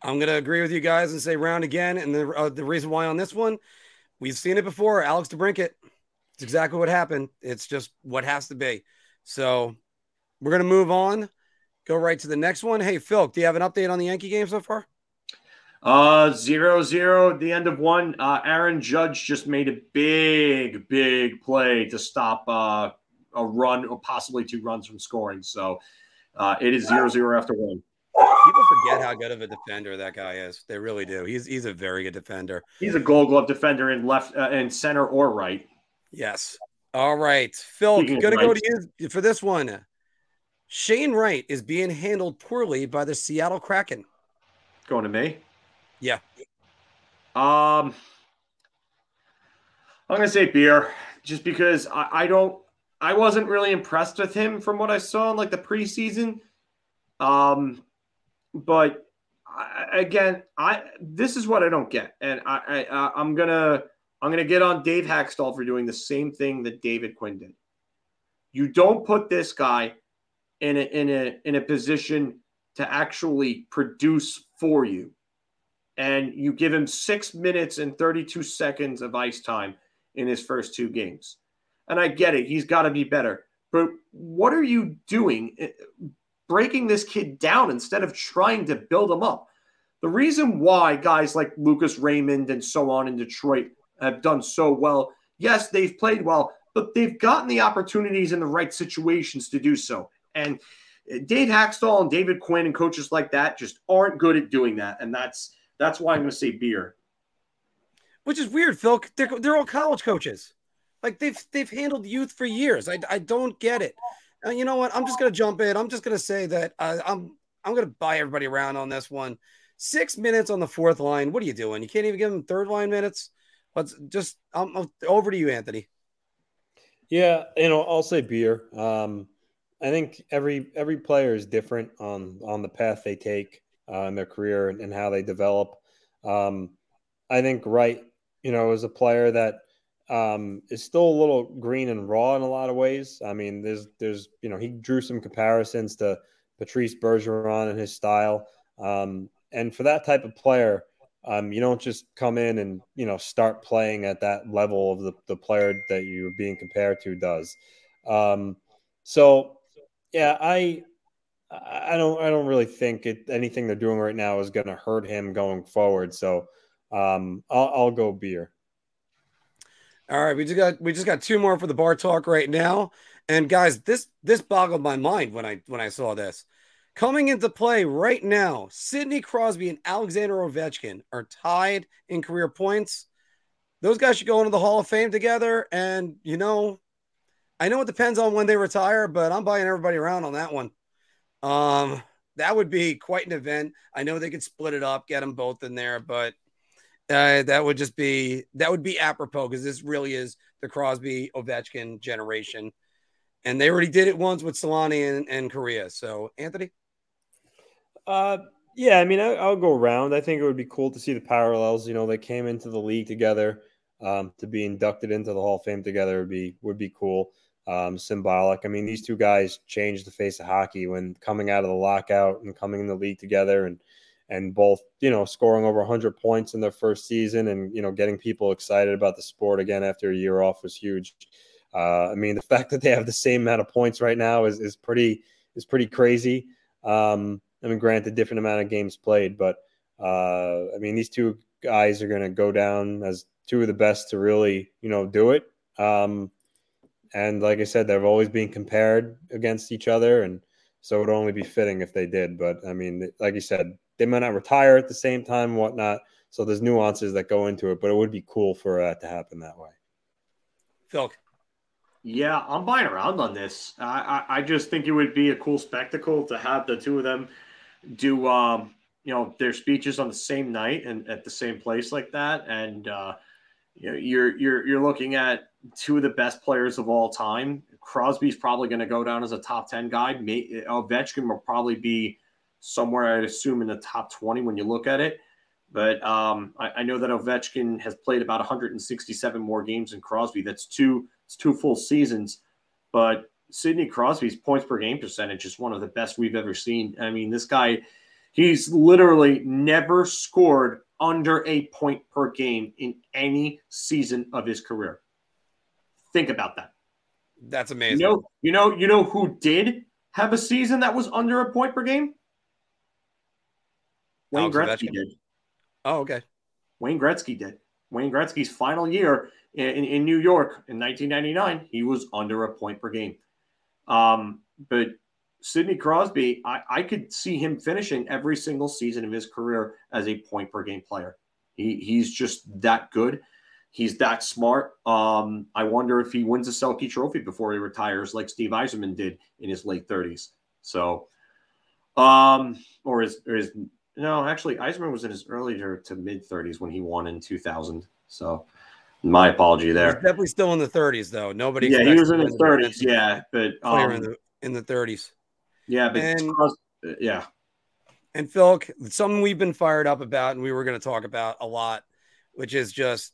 I'm going to agree with you guys and say round again. And the uh, the reason why on this one, we've seen it before. Alex DeBrincat. It's exactly what happened. It's just what has to be. So we're going to move on. Go right to the next one. Hey, Phil, do you have an update on the Yankee game so far? Uh, zero zero at the end of one. Uh, Aaron Judge just made a big, big play to stop uh, a run or possibly two runs from scoring. So uh, it is zero zero after one. People forget how good of a defender that guy is. They really do. He's he's a very good defender. He's a Gold Glove defender in left uh, in center or right. Yes. All right, Phil. Speaking gonna go to you for this one. Shane Wright is being handled poorly by the Seattle Kraken. Going to me. Yeah. Um, I'm gonna say beer, just because I, I don't, I wasn't really impressed with him from what I saw in like the preseason. Um, but I, again, I this is what I don't get, and I, I I'm gonna I'm gonna get on Dave Hakstol for doing the same thing that David Quinn did. You don't put this guy in a in a in a position to actually produce for you, and you give him six minutes and 32 seconds of ice time in his first two games. And I get it; he's got to be better. But what are you doing? eh, Breaking this kid down instead of trying to build him up. The reason why guys like Lucas Raymond and so on in Detroit have done so well, yes, they've played well, but they've gotten the opportunities in the right situations to do so. And Dave Hakstol and David Quinn and coaches like that just aren't good at doing that. And that's that's why I'm going to say beer. Which is weird, Phil. They're, they're all college coaches. Like they've they've handled youth for years. I, I don't get it. And you know what? I'm just gonna jump in. I'm just gonna say that uh, I'm I'm gonna buy everybody around on this one. Six minutes on the fourth line. What are you doing? You can't even give them third line minutes. Let's just I'm, I'm over to you, Anthony. Yeah, you know, I'll say beer. Um, I think every every player is different on on the path they take uh, in their career and, and how they develop. Um, I think Wright, you know, is a player that um, is still a little green and raw in a lot of ways. I mean, there's there's you know he drew some comparisons to Patrice Bergeron and his style, um, and for that type of player, um, you don't just come in and you know start playing at that level of the, the player that you're being compared to does. Um, so yeah, I I don't I don't really think it, anything they're doing right now is going to hurt him going forward. So um, I'll, I'll go beer. All right, we just got we just got two more for the bar talk right now. And guys, this this boggled my mind when I when I saw this. Coming into play right now, Sidney Crosby and Alexander Ovechkin are tied in career points. Those guys should go into the Hall of Fame together. And you know, I know it depends on when they retire, but I'm buying everybody around on that one. Um, that would be quite an event. I know they could split it up, get them both in there, but uh, that would just be that would be apropos because this really is the Crosby Ovechkin generation, and they already did it once with Selanne and, and Kariya. So, Anthony, Uh, yeah, I mean, I, I'll go around. I think it would be cool to see the parallels. You know, they came into the league together. Um, to be inducted into the Hall of Fame together would be would be cool. Um, symbolic. I mean, these two guys changed the face of hockey when coming out of the lockout and coming in the league together, and and both you know scoring over 100 points in their first season, and you know getting people excited about the sport again after a year off was huge. Uh, I mean, the fact that they have the same amount of points right now is is pretty is pretty crazy. Um, I mean, granted, different amount of games played, but uh, I mean, these two guys are going to go down as two of the best to really, you know, do it. Um, and like I said, they've always been compared against each other, and so it would only be fitting if they did. But I mean, like you said, they might not retire at the same time, and whatnot. So there's nuances that go into it, but it would be cool for uh, to happen that way. Phil, Yeah, I'm buying around on this. I, I I just think it would be a cool spectacle to have the two of them do um you know their speeches on the same night and at the same place like that and uh you know you're you're you're looking at two of the best players of all time. Crosby's probably going to go down as a top 10 guy. May, ovechkin will probably be somewhere i'd assume in the top 20 when you look at it. But um I, I know that ovechkin has played about 167 more games than crosby. That's two it's two full seasons. But Sidney Crosby's points per game percentage is one of the best we've ever seen. I mean, this guy, he's literally never scored under a point per game in any season of his career. Think about that. that's You amazing. know, you know, you know who did have a season that was under a point per game? Wayne Gretzky did. oh, okay. Wayne Gretzky did. Wayne Gretzky's final year in, in, in New York in 1999, he was under a point per game. Um, but Sidney Crosby, I, I could see him finishing every single season of his career as a point per game player. He, he's just that good. He's that smart. Um, I wonder if he wins a Selke Trophy before he retires, like Steve Yzerman did in his late 30s. So, um, or his, or his no, actually, Yzerman was in his earlier to mid 30s when he won in 2000. So, my apology He's there. definitely still in the 30s though. Nobody. Yeah, he was in his the 30s. Yeah, but Player in um, the in the 30s. Yeah, but And- Uh, yeah. And Phil, something we've been fired up about, and we were going to talk about a lot, which is just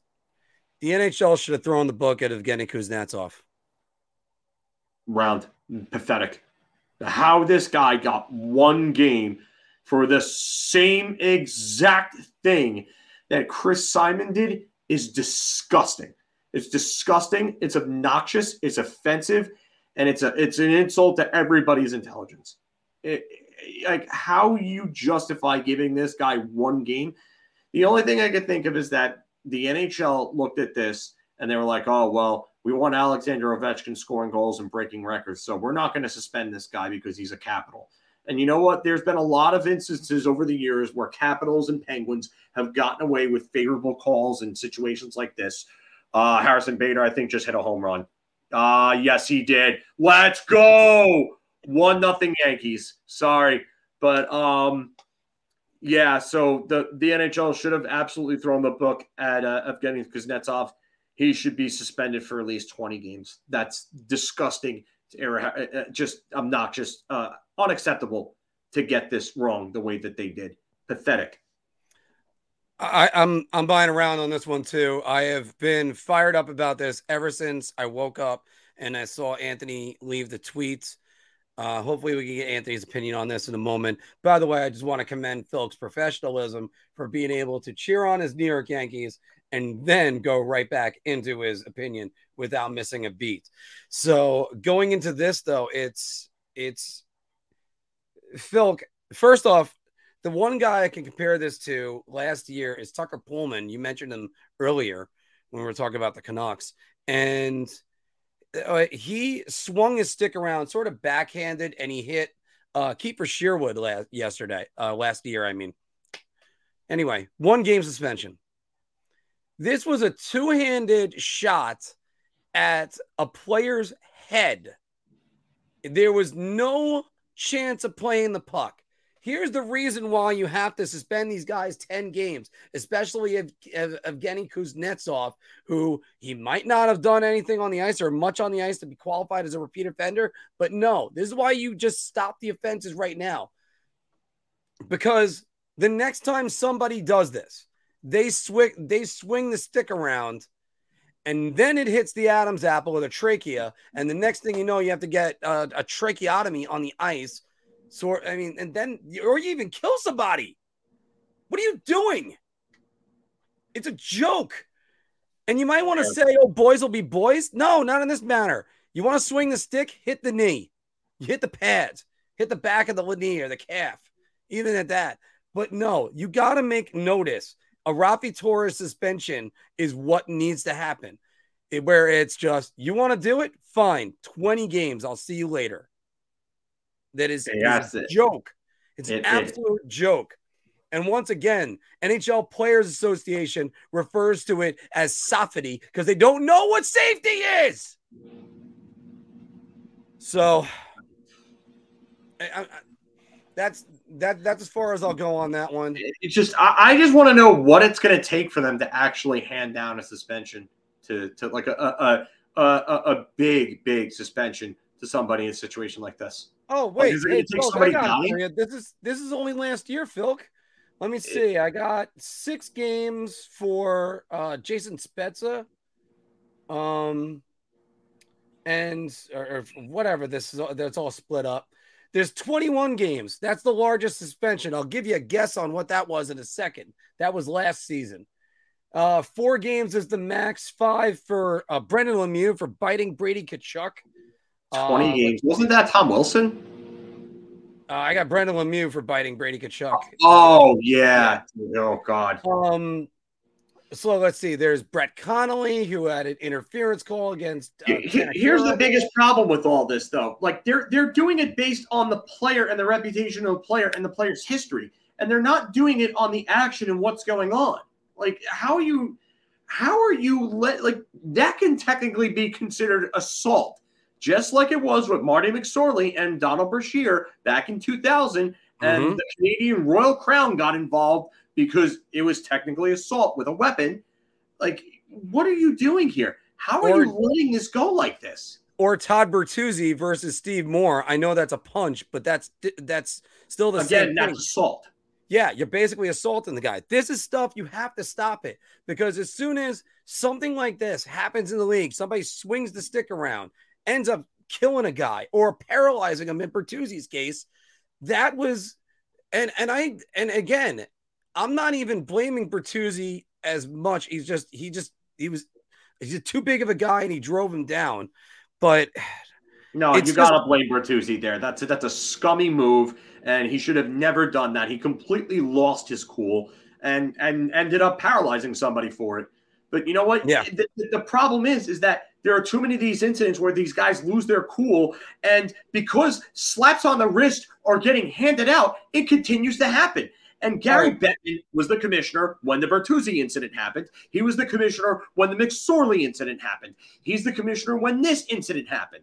the NHL should have thrown the book at Evgeny Kuznetsov. Round pathetic. How this guy got one game for the same exact thing that Chris Simon did is disgusting. It's disgusting. It's obnoxious. It's offensive, and it's a it's an insult to everybody's intelligence. It, like how you justify giving this guy one game? The only thing I could think of is that the NHL looked at this and they were like, "Oh well, we want Alexander Ovechkin scoring goals and breaking records, so we're not going to suspend this guy because he's a capital." And you know what? There's been a lot of instances over the years where Capitals and Penguins have gotten away with favorable calls in situations like this. Uh, Harrison Bader, I think, just hit a home run. Uh, yes, he did. Let's go. One nothing Yankees. Sorry. But um, yeah, so the, the NHL should have absolutely thrown the book at uh, Evgeny Kuznetsov. He should be suspended for at least 20 games. That's disgusting. Uh, uh, just obnoxious. Uh, unacceptable to get this wrong the way that they did. Pathetic. I, I'm I'm buying around on this one too. I have been fired up about this ever since I woke up and I saw Anthony leave the tweets. Uh, hopefully, we can get Anthony's opinion on this in a moment. By the way, I just want to commend Phil's professionalism for being able to cheer on his New York Yankees and then go right back into his opinion without missing a beat. So, going into this though, it's it's Phil, first off, the one guy I can compare this to last year is Tucker Poolman. You mentioned him earlier when we were talking about the Canucks. And uh, he swung his stick around sort of backhanded and he hit uh, Kiefer Sherwood last yesterday, uh, last year, I mean. Anyway, one game suspension. This was a two handed shot at a player's head. There was no chance of playing the puck. Here's the reason why you have to suspend these guys 10 games, especially if, if Evgeny Kuznetsov, who he might not have done anything on the ice or much on the ice to be qualified as a repeat offender. But no, this is why you just stop the offenses right now. Because the next time somebody does this, they swing they swing the stick around and then it hits the Adam's apple or the trachea, and the next thing you know, you have to get uh, a tracheotomy on the ice. So I mean, and then or you even kill somebody. What are you doing? It's a joke. And you might want to say, "Oh, boys will be boys." No, not in this manner. You want to swing the stick, hit the knee, you hit the pads, hit the back of the knee or the calf, even at that. But no, you got to make notice a Raffi Torres suspension is what needs to happen. It, where it's just you want to do it, fine. Twenty games. I'll see you later. That is, is a joke. It's it, an absolute it. joke. And once again, NHL Players Association refers to it as safety because they don't know what safety is. So I, I, that's that that's as far as I'll go on that one. It's just I, I just want to know what it's going to take for them to actually hand down a suspension to to like a a, a, a, a big big suspension to somebody in a situation like this. Oh wait, like, hey, this is this is only last year, Phil. Let me see. I got six games for uh, Jason Spezza, um, and or, or whatever. This is that's all split up. There's 21 games. That's the largest suspension. I'll give you a guess on what that was in a second. That was last season. Uh, four games is the max. Five for uh, Brendan Lemieux for biting Brady Tkachuk. 20 uh, games. Wasn't that Tom Wilson? Uh, I got Brendan Lemieux for biting Brady Tkachuk. Oh yeah. Oh God. Um, so let's see. There's Brett Connolly who had an interference call against. Uh, Here's the biggest problem with all this, though. Like they're they're doing it based on the player and the reputation of the player and the player's history, and they're not doing it on the action and what's going on. Like how are you? How are you let like that can technically be considered assault, just like it was with Marty McSorley and Donald Brashear back in 2000, and mm-hmm. the Canadian Royal Crown got involved because it was technically assault with a weapon. Like, what are you doing here? How are or, you letting this go like this? or Todd Bertuzzi versus Steve Moore. I know that's a punch, but that's that's still the Again, same that's assault. Yeah, you're basically assaulting the guy. This is stuff you have to stop it because as soon as something like this happens in the league, somebody swings the stick around, ends up killing a guy or paralyzing him in Bertuzzi's case, that was and and I and again, I'm not even blaming Bertuzzi as much. He's just he just he was he's too big of a guy and he drove him down. But No, you gotta blame Bertuzzi there. That's a, that's a scummy move, and he should have never done that. He completely lost his cool and and ended up paralyzing somebody for it. But you know what? Yeah. The, the- problem is, is that there are too many of these incidents where these guys lose their cool, and because slaps on the wrist are getting handed out, it continues to happen. And Gary Bettman was the commissioner when the Bertuzzi incident happened. He was the commissioner when the McSorley incident happened. He's the commissioner when this incident happened.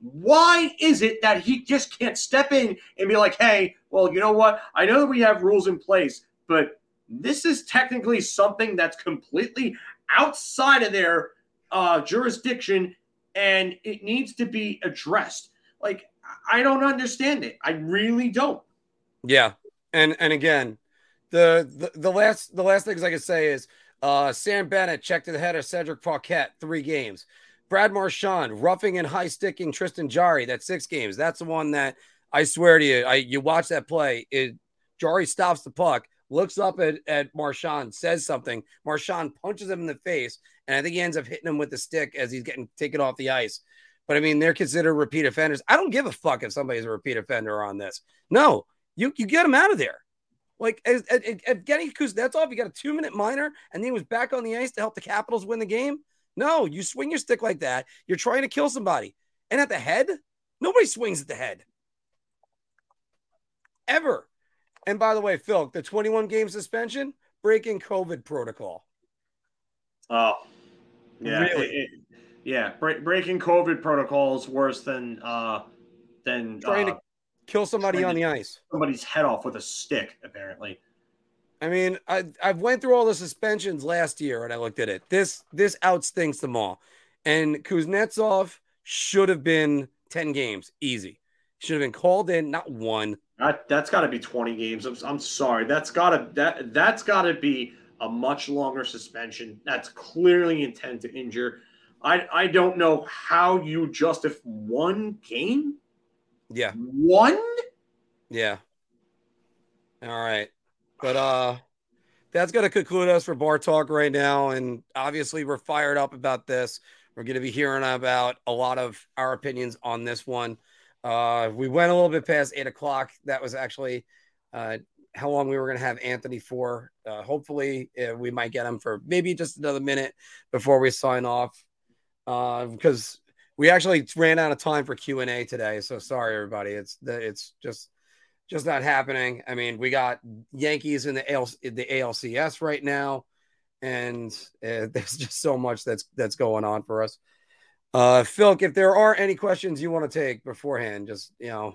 Why is it that he just can't step in and be like, hey, well, you know what? I know that we have rules in place, but this is technically something that's completely outside of their uh, jurisdiction and it needs to be addressed. Like, I don't understand it. I really don't. Yeah, and and again, the the, the last the last things I can say is uh, Sam Bennett checked to the head of Cedric Paquette three games. Brad Marchand roughing and high sticking Tristan Jarry. That's six games. That's the one that I swear to you, I you watch that play. It Jarry stops the puck, looks up at, at Marchand, says something. Marchand punches him in the face, and I think he ends up hitting him with the stick as he's getting taken off the ice. But I mean, they're considered repeat offenders. I don't give a fuck if somebody's a repeat offender on this. No, you you get him out of there. Like as, as, getting Kuznetsov, you got a two minute minor, and then he was back on the ice to help the Capitals win the game. No, you swing your stick like that. You're trying to kill somebody, and at the head, nobody swings at the head ever. And by the way, Phil, the 21 game suspension breaking COVID protocol. Oh, yeah, Really? it- it- yeah. Break, breaking COVID protocols worse than uh, than Trying uh, to kill somebody on the ice. somebody's head off with a stick. Apparently, I mean, I I've went through all the suspensions last year and I looked at it. This this outstinks them all. And Kuznetsov should have been 10 games easy. Should have been called in, not one. That that's got to be twenty games. I'm, I'm sorry. That's got to that that's got to be a much longer suspension. That's clearly intent to injure. I I don't know how you justify one game. Yeah, One. yeah. All right. But uh that's gonna conclude us for bar talk right now. And obviously we're fired up about this. We're gonna be hearing about a lot of our opinions on this one. Uh we went a little bit past eight o'clock. That was actually uh how long we were going to have Anthony for. Uh, hopefully, uh, we might get him for maybe just another minute before we sign off, uh, because we actually ran out of time for Q and A today. So sorry, everybody. It's it's just just not happening. I mean, we got Yankees in the AL, the ALCS right now, and uh, there's just so much that's that's going on for us. Uh, Phil, if there are any questions you want to take beforehand, just you know.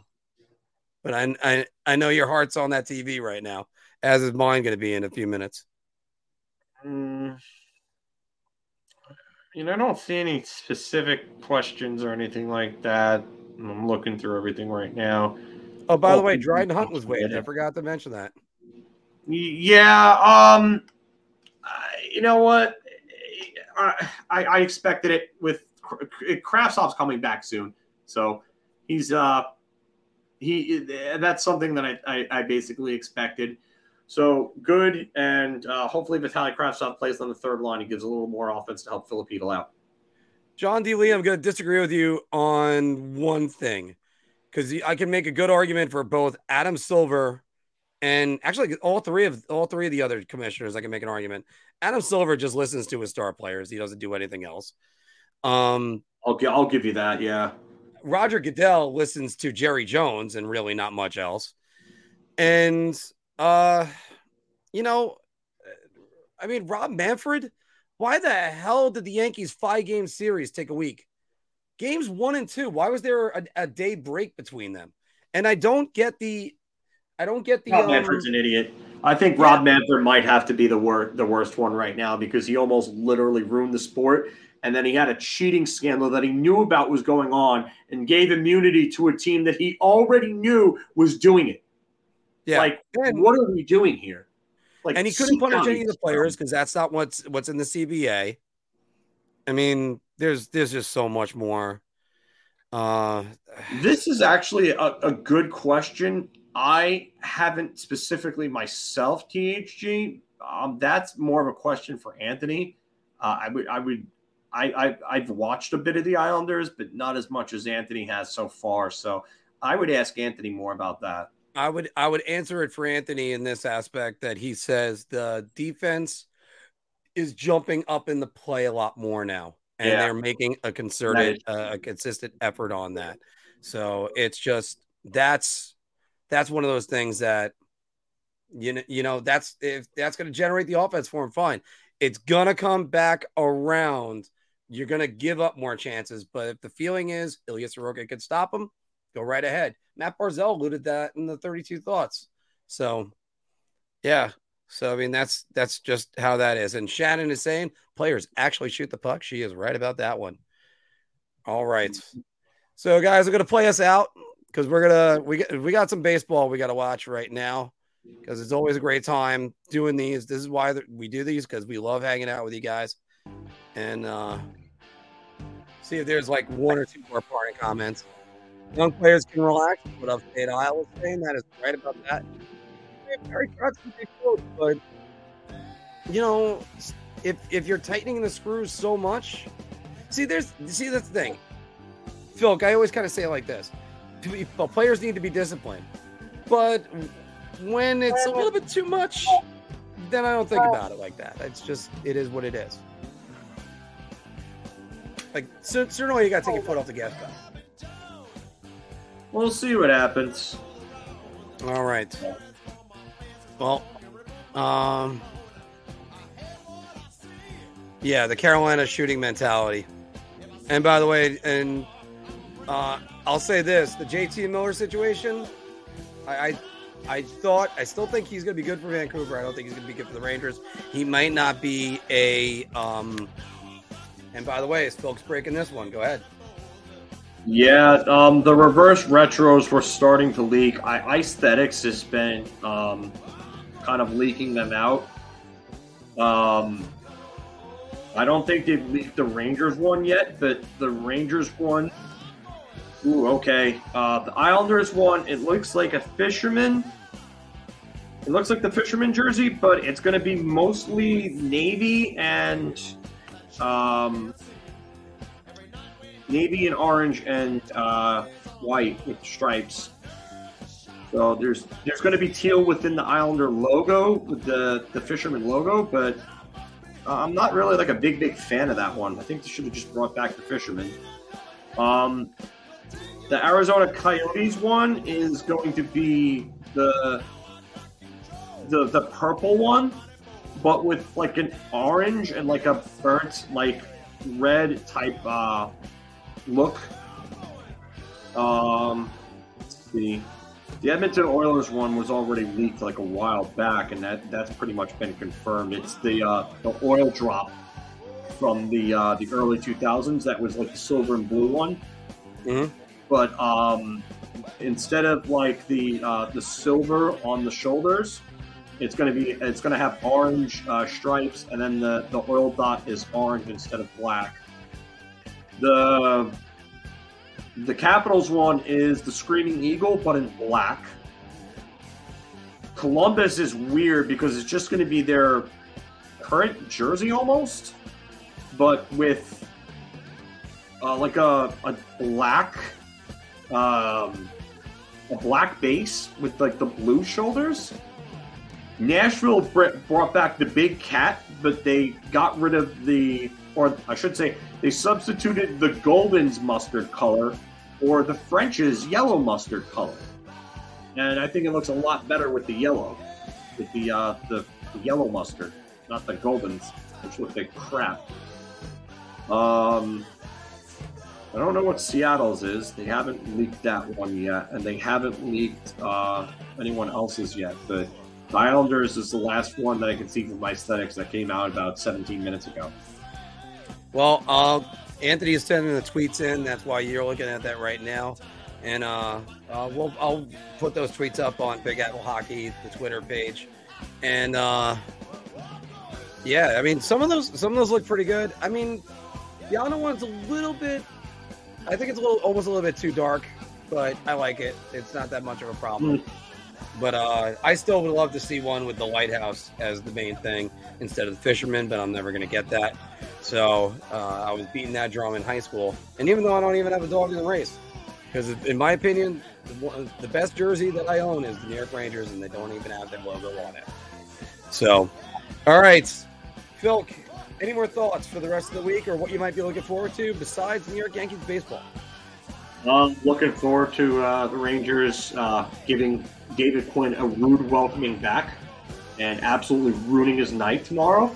But I, I I know your heart's on that TV right now, as is mine going to be in a few minutes. Mm, you know, I don't see any specific questions or anything like that. I'm looking through everything right now. Oh, by the Oh, way, Dryden Hunt was waived. I forgot to mention that. Yeah, um, you know what? I I expected it with Kravtsov's coming back soon, so he's uh he that's something that I I, I basically expected. So good, and uh, hopefully Vitaly Kravtsov plays on the third line. He gives a little more offense to help Filipino out. John D. Lee, I'm going to disagree with you on one thing because I can make a good argument for both Adam Silver and actually all three of all three of the other commissioners. I can make an argument. Adam Silver just listens to his star players. He doesn't do anything else. Um, I'll I'll give you that. Yeah, Roger Goodell listens to Jerry Jones and really not much else. And uh, you know, I mean, Rob Manfred, why the hell did the Yankees five game series take a week? Games one and two, why was there a, a day break between them? And I don't get the, I don't get the. Rob um, Manfred's an idiot. I think Rob Manfred might have to be the wor- the worst one right now because he almost literally ruined the sport and then he had a cheating scandal that he knew about was going on and gave immunity to a team that he already knew was doing it. Yeah. Like, And- what are we doing here? Like, and he couldn't punish any of the players because that's not what's what's in the CBA. I mean, there's there's just so much more. Uh, This is actually a, a good question. I haven't specifically myself, THG. Um, that's more of a question for Anthony. Uh, I would, I would, I, I, I've watched a bit of the Islanders, but not as much as Anthony has so far. So I would ask Anthony more about that. I would I would answer it for Anthony in this aspect that he says the defense is jumping up in the play a lot more now, and Yeah. they're making a concerted, uh, a consistent effort on that. So it's just that's that's one of those things that you know you know that's if that's going to generate the offense for him, fine. It's gonna come back around. You're gonna give up more chances, but if the feeling is Ilya Sorokin could stop him, go right ahead. Matt Barzal alluded that in the 32 thoughts. So, yeah. So I mean that's that's just how that is. And Shannon is saying players actually shoot the puck. She is right about that one. All right. So guys, we're gonna play us out because we're gonna we we got some baseball we got to watch right now because it's always a great time doing these. This is why we do these because we love hanging out with you guys and uh see if there's like one or two more parting comments. Young players can relax. but I've Upstate Iowa is saying that is right about that. Barry Trotz is a big but you know, if if you're tightening the screws so much, see, there's see that's the thing. Phil, I always kind of say it like this: players need to be disciplined, but when it's a little bit too much, then I don't think about it like that. It's just it is what it is. Like so, certainly you got to take your foot off the gas pedal. We'll see what happens. All right. Well, um, yeah, the Carolina shooting mentality. And by the way, and uh, I'll say this: the JT Miller situation. I, I, I thought, I still think he's going to be good for Vancouver. I don't think he's going to be good for the Rangers. He might not be a. Um, and by the way, is Phil's breaking this one? Go ahead. Yeah, um, the reverse retros were starting to leak. I, Aesthetics has been um, kind of leaking them out. Um, I don't think they've leaked the Rangers one yet, but the Rangers one. Ooh, okay. Uh, the Islanders one, it looks like a fisherman. It looks like the fisherman jersey, but it's going to be mostly navy and um, navy and orange and uh, white with stripes. So there's there's going to be teal within the Islander logo the the fisherman logo, but uh, I'm not really like a big big fan of that one. I think they should have just brought back the fisherman. Um, the Arizona Coyotes one is going to be the the the purple one, but with like an orange and like a burnt like red type uh, look. Um, let's see. The Edmonton Oilers one was already leaked like a while back, and that that's pretty much been confirmed. It's the uh, the oil drop from the uh, the early 2000s. That was like the silver and blue one. Mhm. But um, instead of like the uh, the silver on the shoulders, it's going to be it's going to have orange uh, stripes, and then the the oil dot is orange instead of black. The the Capitals one is the Screaming Eagle, but in black. Columbus is weird because it's just going to be their current jersey almost, but with uh, like a, a black um, a black base with like the blue shoulders. Nashville brought back the big cat, but they got rid of the, or I should say, they substituted the Gulden's mustard color or the French's yellow mustard color. And I think it looks a lot better with the yellow, with the uh, the, the yellow mustard, not the Guldens, which look like crap. Um, I don't know what Seattle's is. They haven't leaked that one yet, and they haven't leaked uh, anyone else's yet. But the Islanders is the last one that I can see from my aesthetics that came out about 17 minutes ago. Well, uh, Anthony is sending the tweets in. That's why you're looking at that right now. And uh, uh, we'll I'll put those tweets up on Big Apple Hockey, the Twitter page. And uh, yeah, I mean some of those some of those look pretty good. I mean, the other one's a little bit. I think it's a little almost a little bit too dark, but I like it. It's not that much of a problem. But uh, I still would love to see one with the lighthouse as the main thing instead of the fisherman, but I'm never going to get that. So uh, I was beating that drum in high school. And even though I don't even have a dog in the race, because in my opinion, the, best jersey that I own is the New York Rangers, and they don't even have their logo on it. So, all right, Phil, any more thoughts for the rest of the week or what you might be looking forward to besides New York Yankees baseball? Um, looking forward to uh, the Rangers uh, giving David Quinn a rude welcoming back and absolutely ruining his night tomorrow.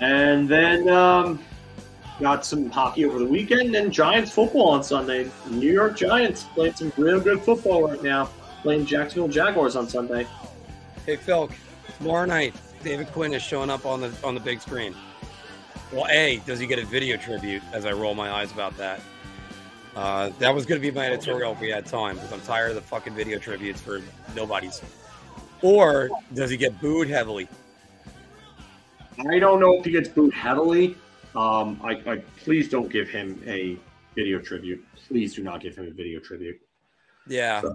And then um, got some hockey over the weekend and Giants football on Sunday. New York Giants playing some real good football right now. Playing Jacksonville Jaguars on Sunday. Hey Phil, tomorrow night David Quinn is showing up on the on the big screen. Well, a does he get a video tribute? As I roll my eyes about that. Uh, that was going to be my editorial if we had time because I'm tired of the fucking video tributes for nobodies. Or does he get booed heavily? I don't know if he gets booed heavily. Um, I, I please don't give him a video tribute. Please do not give him a video tribute. Yeah, So-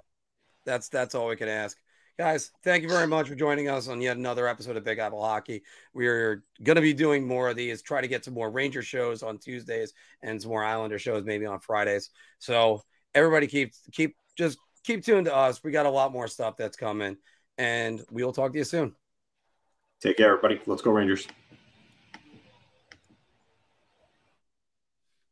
that's that's all we can ask. Guys, thank you very much for joining us on yet another episode of Big Apple Hockey. We're going to be doing more of these, try to get some more Ranger shows on Tuesdays and some more Islander shows maybe on Fridays. So everybody keep keep just keep tuned to us. We got a lot more stuff that's coming and we will talk to you soon. Take care, everybody. Let's go Rangers.